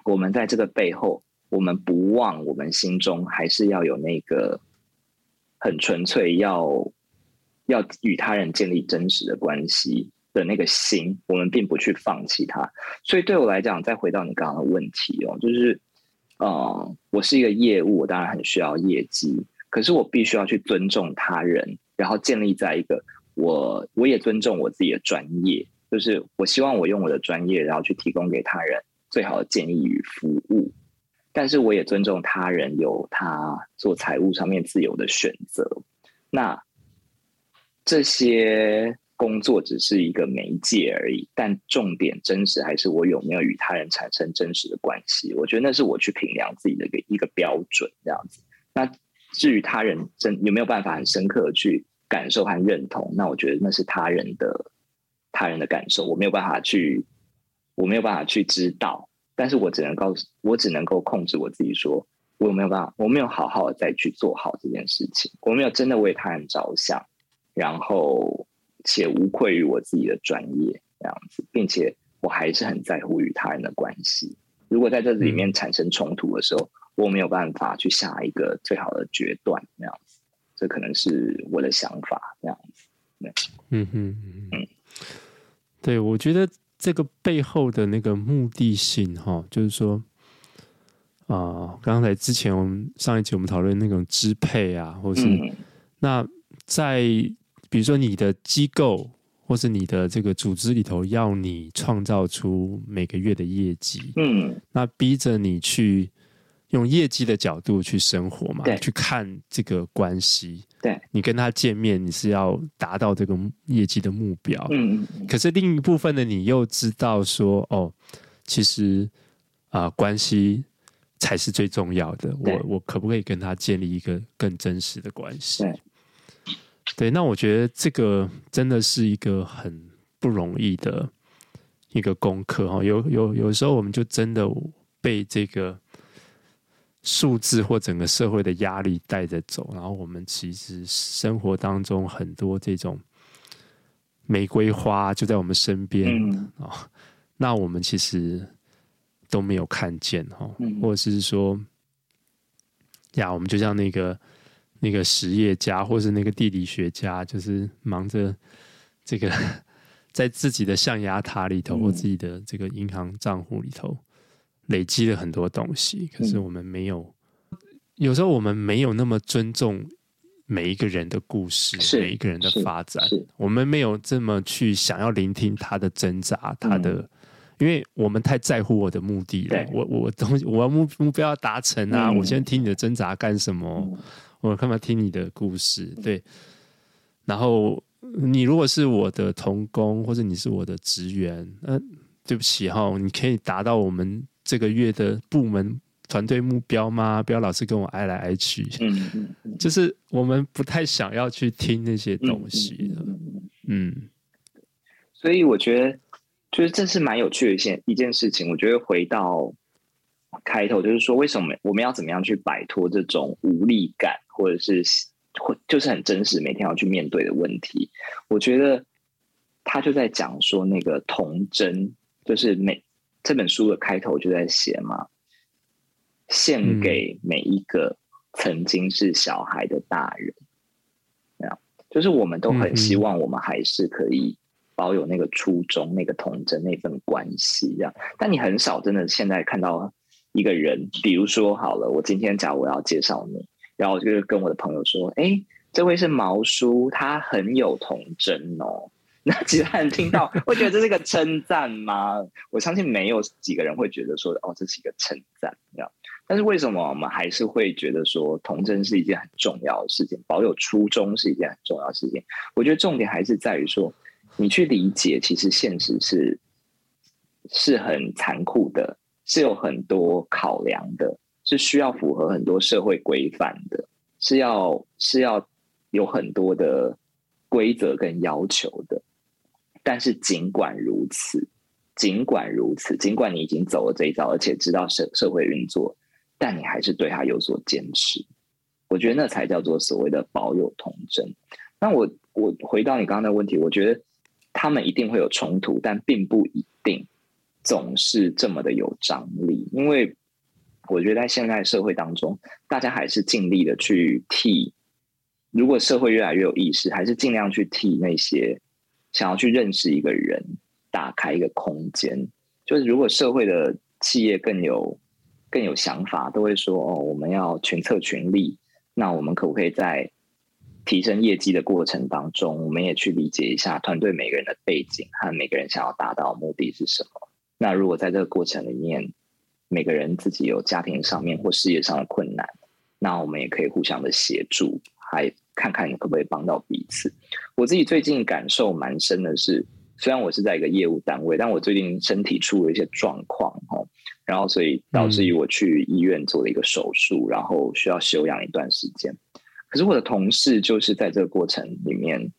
我们在这个背后。我们不忘，我们心中还是要有那个很纯粹要要与他人建立真实的关系的那个心，我们并不去放弃它。所以对我来讲，再回到你刚刚的问题哦，就是，呃，我是一个业务，我当然很需要业绩，可是我必须要去尊重他人，然后建立在一个我我也尊重我自己的专业，就是我希望我用我的专业，然后去提供给他人最好的建议与服务。但是我也尊重他人有他做财务上面自由的选择，那这些工作只是一个媒介而已，但重点真实还是我有没有与他人产生真实的关系？我觉得那是我去评量自己的一个一个标准，这样子。那至于他人真有没有办法很深刻的去感受和认同，那我觉得那是他人的他人的感受，我没有办法去，我没有办法去知道。但是我只能告诉，我只能够控制我自己说，说我有没有办法，我没有好好的再去做好这件事情，我没有真的为他人着想，然后且无愧于我自己的专业这样子，并且我还是很在乎与他人的关系。如果在这里面产生冲突的时候，我没有办法去下一个最好的决断，那样子，这可能是我的想法，那样子。对，嗯哼嗯嗯，对，我觉得。这个背后的那个目的性，哈，就是说，啊、呃，刚才之前我们上一集我们讨论那种支配啊，或是、嗯、那在比如说你的机构，或是你的这个组织里头要你创造出每个月的业绩，嗯，那逼着你去用业绩的角度去生活嘛，对去看这个关系，对，你跟他见面，你是要达到这个业绩的目标，嗯嗯，可是另一部分的你又知道说，哦，其实啊、呃，关系。才是最重要的。我我可不可以跟他建立一个更真实的关系？对，对，那我觉得这个真的是一个很不容易的一个功课哈。有有有时候我们就真的被这个数字或整个社会的压力带着走，然后我们其实生活当中很多这种玫瑰花就在我们身边啊、嗯哦，那我们其实。都没有看见哈，或者是说，呀，我们就像那个那个实业家，或是那个地理学家，就是忙着这个 在自己的象牙塔里头，或自己的这个银行账户里头累积了很多东西。可是我们没有，有时候我们没有那么尊重每一个人的故事，每一个人的发展，我们没有这么去想要聆听他的挣扎，他的。因为我们太在乎我的目的了，我我东西我要目目标要达成啊！嗯、我先听你的挣扎干什么？嗯、我干嘛听你的故事？对。然后你如果是我的同工，或者你是我的职员，那、呃、对不起哈，你可以达到我们这个月的部门团队目标吗？不要老是跟我挨来挨去。嗯嗯，就是我们不太想要去听那些东西的。嗯，所以我觉得。就是这是蛮有趣的一件一件事情，我觉得回到开头，就是说为什么我们要怎么样去摆脱这种无力感，或者是会就是很真实每天要去面对的问题。我觉得他就在讲说那个童真，就是每这本书的开头就在写嘛，献给每一个曾经是小孩的大人，这样，就是我们都很希望我们还是可以。保有那个初衷、那个童真、那份关系，这样。但你很少真的现在看到一个人，比如说好了，我今天假如我要介绍你，然后我就跟我的朋友说：“哎，这位是毛叔，他很有童真哦。”那其他人听到会觉得这是个称赞吗？我相信没有几个人会觉得说：“哦，这是一个称赞。”这样。但是为什么我们还是会觉得说童真是一件很重要的事情，保有初衷是一件很重要的事情？我觉得重点还是在于说。你去理解，其实现实是是很残酷的，是有很多考量的，是需要符合很多社会规范的，是要是要有很多的规则跟要求的。但是尽管如此，尽管如此，尽管你已经走了这一遭，而且知道社社会运作，但你还是对他有所坚持。我觉得那才叫做所谓的保有童真。那我我回到你刚刚的问题，我觉得。他们一定会有冲突，但并不一定总是这么的有张力。因为我觉得在现在社会当中，大家还是尽力的去替。如果社会越来越有意识，还是尽量去替那些想要去认识一个人打开一个空间。就是如果社会的企业更有更有想法，都会说：“哦，我们要群策群力。”那我们可不可以在？提升业绩的过程当中，我们也去理解一下团队每个人的背景和每个人想要达到的目的是什么。那如果在这个过程里面，每个人自己有家庭上面或事业上的困难，那我们也可以互相的协助，还看看可不可以帮到彼此。我自己最近感受蛮深的是，虽然我是在一个业务单位，但我最近身体出了一些状况哦，然后所以导致于我去医院做了一个手术，然后需要休养一段时间。可是我的同事就是在这个过程里面，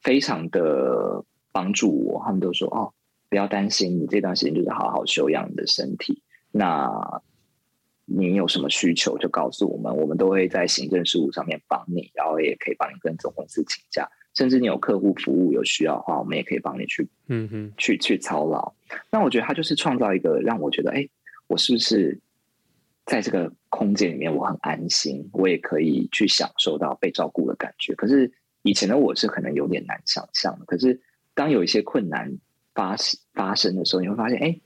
非常的帮助我。他们都说：“哦，不要担心，你这段时间就是好好休养你的身体。那你有什么需求就告诉我们，我们都会在行政事务上面帮你，然后也可以帮你跟总公司请假。甚至你有客户服务有需要的话，我们也可以帮你去，嗯哼，去去操劳。那我觉得他就是创造一个让我觉得，哎，我是不是？”在这个空间里面，我很安心，我也可以去享受到被照顾的感觉。可是以前的我是可能有点难想象的。可是当有一些困难发发生的时候，你会发现，哎，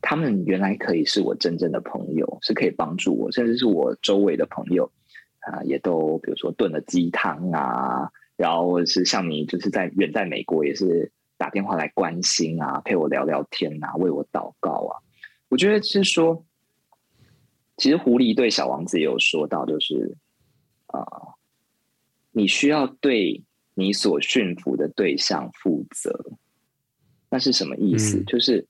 他们原来可以是我真正的朋友，是可以帮助我，甚至是我周围的朋友啊，也都比如说炖了鸡汤啊，然后或者是像你，就是在远在美国，也是打电话来关心啊，陪我聊聊天啊，为我祷告啊。我觉得是说，其实狐狸对小王子也有说到，就是啊、呃，你需要对你所驯服的对象负责。那是什么意思？嗯、就是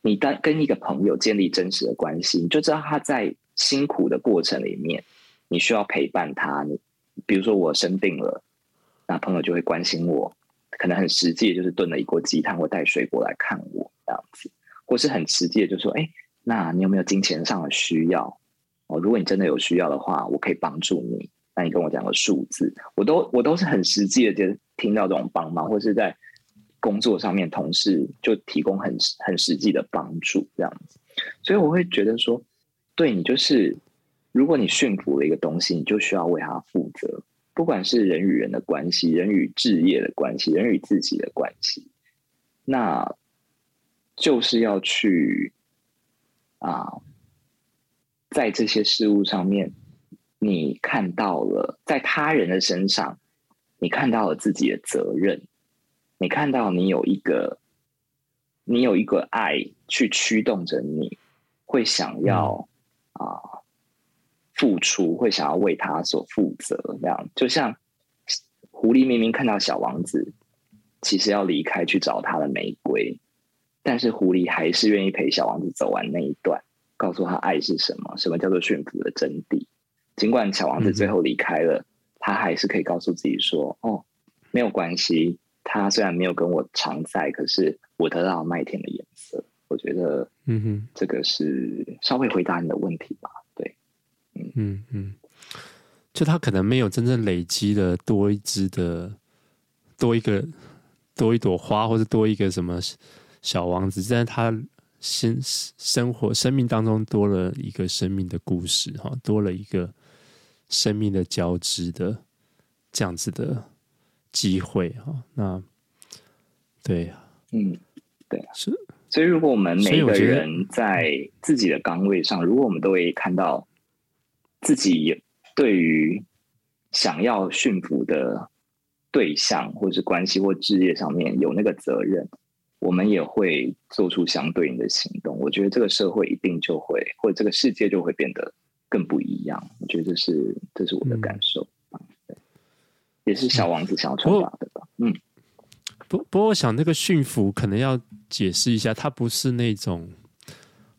你当跟一个朋友建立真实的关系，你就知道他在辛苦的过程里面，你需要陪伴他。你比如说我生病了，那朋友就会关心我，可能很实际的，就是炖了一锅鸡汤或带水果来看我这样子，或是很实际的，就说，哎，那你有没有金钱上的需要？哦，如果你真的有需要的话，我可以帮助你。那你跟我讲个数字，我都我都是很实际的，就听到这种帮忙，或是在。工作上面，同事就提供很很实际的帮助，这样子，所以我会觉得说，对你就是，如果你驯服了一个东西，你就需要为它负责，不管是人与人的关系，人与置业的关系，人与自己的关系，那就是要去啊，在这些事物上面，你看到了在他人的身上，你看到了自己的责任。你看到你有一个，你有一个爱去驱动着你，会想要啊、呃、付出，会想要为他所负责。这样就像狐狸明明看到小王子其实要离开去找他的玫瑰，但是狐狸还是愿意陪小王子走完那一段，告诉他爱是什么，什么叫做驯服的真谛。尽管小王子最后离开了，嗯、他还是可以告诉自己说：“哦，没有关系。”他虽然没有跟我常在，可是我得到麦田的颜色。我觉得，嗯哼，这个是稍微回答你的问题吧。对，嗯嗯嗯，就他可能没有真正累积的多一只的多一个多一朵花，或者多一个什么小王子，但是他生生活生命当中多了一个生命的故事，哈，多了一个生命的交织的这样子的。机会哈，那对呀，嗯，对啊，是。所以，如果我们每个人在自己的岗位上，如果我们都会看到自己对于想要驯服的对象，或者是关系或事业上面有那个责任，我们也会做出相对应的行动。我觉得这个社会一定就会，或者这个世界就会变得更不一样。我觉得这是这是我的感受。嗯也是小王子想要传达的吧？嗯，不不过我想那个驯服可能要解释一下，它不是那种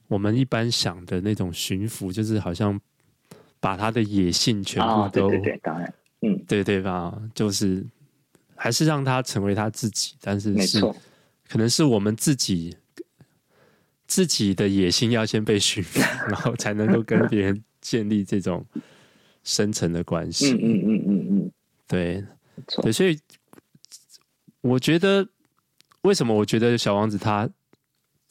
我们一般想的那种驯服，就是好像把他的野性全部都、哦、对对对，当然，嗯，对对吧？就是还是让他成为他自己，但是是没错，可能是我们自己自己的野心要先被驯服，然后才能够跟别人建立这种深层的关系。嗯嗯嗯嗯嗯。嗯对，对，所以我觉得，为什么我觉得小王子他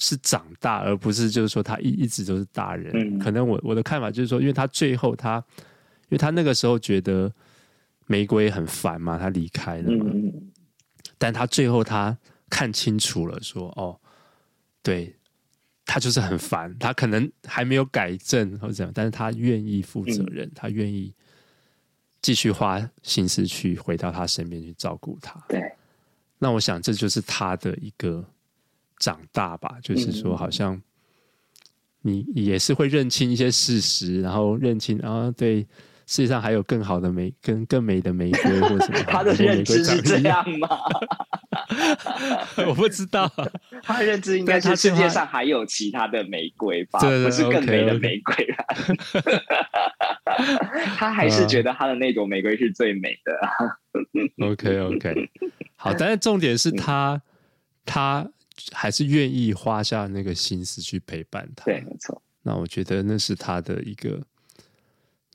是长大，而不是就是说他一一直都是大人？嗯、可能我我的看法就是说，因为他最后他，因为他那个时候觉得玫瑰很烦嘛，他离开了嘛，嗯、但他最后他看清楚了说，说哦，对，他就是很烦，他可能还没有改正或者怎样，但是他愿意负责任，嗯、他愿意。继续花心思去回到他身边去照顾他。对，那我想这就是他的一个长大吧，就是说，好像你也是会认清一些事实，然后认清啊，对，世界上还有更好的玫，更更美的玫瑰，或什么？他的认知是这样吗？我不知道，他的认知应该是世界上还有其他的玫瑰吧，不是更美的玫瑰啦。他还是觉得他的那朵玫瑰是最美的。OK OK，好，但是重点是他，他还是愿意花下那个心思去陪伴他。对，没错。那我觉得那是他的一个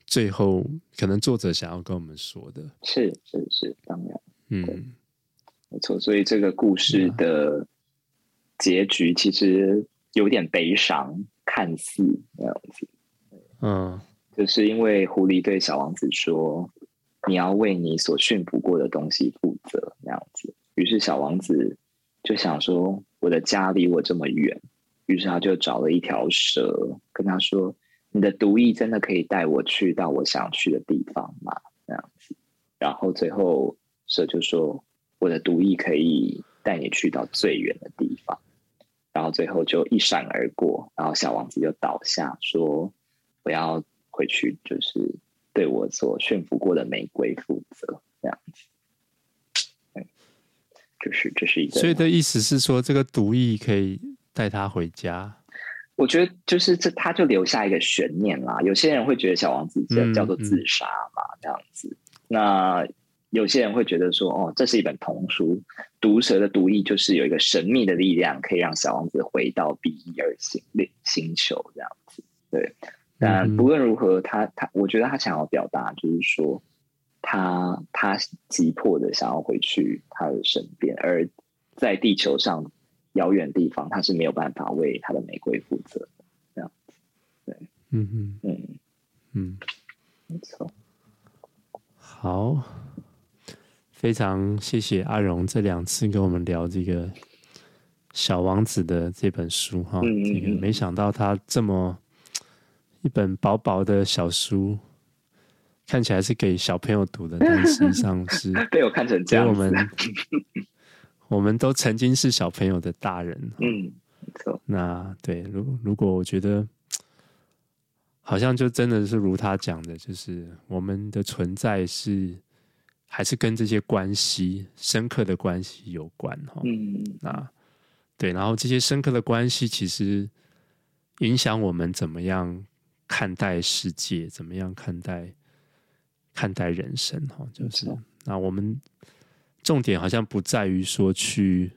最后，可能作者想要跟我们说的。是是是，当然，嗯，没错。所以这个故事的结局其实有点悲伤，看似那样子。嗯。就是因为狐狸对小王子说：“你要为你所驯服过的东西负责。”那样子，于是小王子就想说：“我的家离我这么远。”于是他就找了一条蛇，跟他说：“你的毒液真的可以带我去到我想去的地方吗？”那样子，然后最后蛇就说：“我的毒液可以带你去到最远的地方。”然后最后就一闪而过，然后小王子就倒下说：“我要回去，就是对我所驯服过的玫瑰负责。”这样子，就是这是一个。所以的意思是说，这个毒液可以带他回家。我觉得就是这，他就留下一个悬念啦。有些人会觉得小王子这叫做自杀嘛，嗯嗯、这样子。那有些人会觉得说，哦，这是一本童书，毒蛇的毒液就是有一个神秘的力量，可以让小王子回到比翼尔星星球这样子。对，但不论如何，他他，我觉得他想要表达就是说，他他急迫的想要回去他的身边，而在地球上。遥远地方，他是没有办法为他的玫瑰负责的，这样子，对，嗯嗯嗯嗯，没错。好，非常谢谢阿荣这两次跟我们聊这个《小王子》的这本书哈，嗯嗯嗯，这个没想到他这么一本薄薄的小书，看起来是给小朋友读的，但实际上是 被我看成这样我们。我们都曾经是小朋友的大人，嗯，没错。那对，如如果我觉得，好像就真的是如他讲的，就是我们的存在是还是跟这些关系深刻的关系有关哈。嗯，那对，然后这些深刻的关系其实影响我们怎么样看待世界，怎么样看待看待人生哈。就是那我们。重点好像不在于说去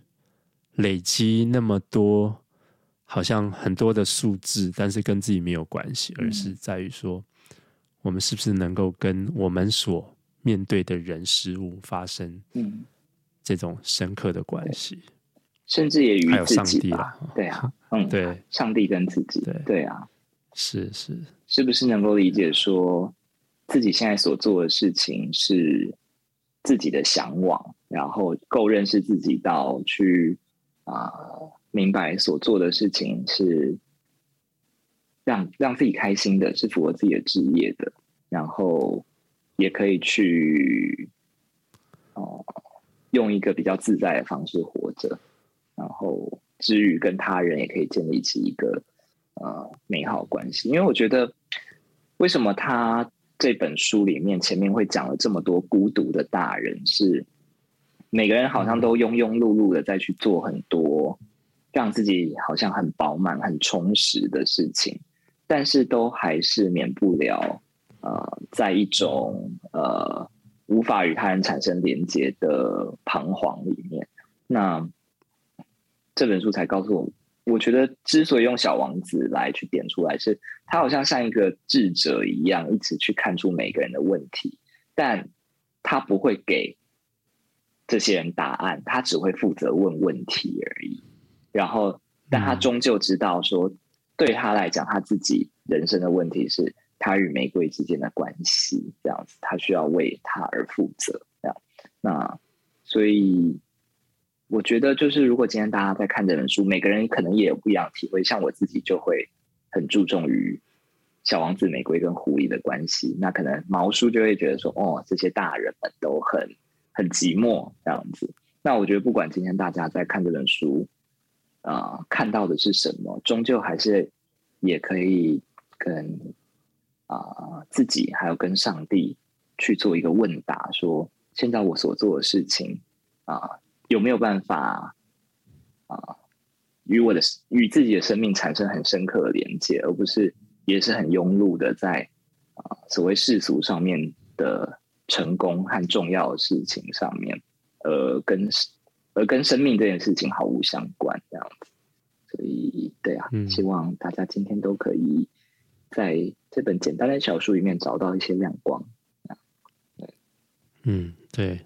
累积那么多，好像很多的数字，但是跟自己没有关系，而是在于说，我们是不是能够跟我们所面对的人事物发生这种深刻的关系，甚至也与还有上帝啦，对啊，嗯，对，上帝跟自己，对。对啊，是是，是不是能够理解说自己现在所做的事情是自己的向往？然后够认识自己到去啊、明白所做的事情是让让自己开心的，是符合自己的职业的，然后也可以去哦、用一个比较自在的方式活着，然后至于跟他人也可以建立起一个呃美好关系。因为我觉得，为什么他这本书里面前面会讲了这么多孤独的大人是？每个人好像都庸庸碌碌的在去做很多让自己好像很饱满、很充实的事情，但是都还是免不了呃，在一种呃无法与他人产生连接的彷徨里面。那这本书才告诉我，我觉得之所以用小王子来去点出来，是他好像像一个智者一样，一直去看出每个人的问题，但他不会给。这些人答案，他只会负责问问题而已。然后，但他终究知道说，对他来讲，他自己人生的问题是他与玫瑰之间的关系，这样子，他需要为他而负责。这样，那所以我觉得，就是如果今天大家在看这本书，每个人可能也有不一样的体会。像我自己就会很注重于小王子、玫瑰跟狐狸的关系。那可能毛叔就会觉得说，哦，这些大人们都很。很寂寞这样子，那我觉得不管今天大家在看这本书，啊、呃，看到的是什么，终究还是也可以跟啊、自己还有跟上帝去做一个问答，说现在我所做的事情啊、有没有办法啊、呃、与我的与自己的生命产生很深刻的连接，而不是也是很庸碌的在啊、呃、所谓世俗上面的。成功和重要的事情上面，呃，跟而跟生命这件事情毫无相关，这样子。所以，对啊，嗯、希望大家今天都可以在这本简单的小书里面找到一些亮光。对，嗯，对，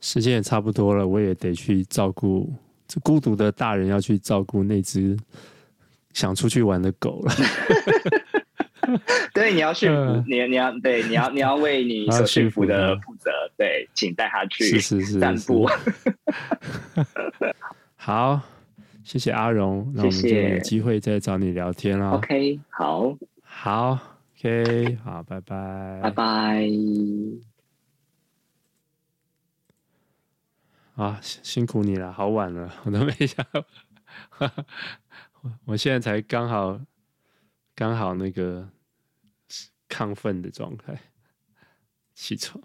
时间也差不多了，我也得去照顾这孤独的大人，要去照顾那只想出去玩的狗了。对，你要驯服，你你要对，你要你要为你 所驯服的负责。对，请带他去散步。好，谢谢阿荣，那我们就有机会再找你聊天了。OK，好，好，OK，好，拜拜，拜拜。啊，辛苦你了，好晚了，我都没想，我现在才刚好刚好那个亢奋的状态，起床。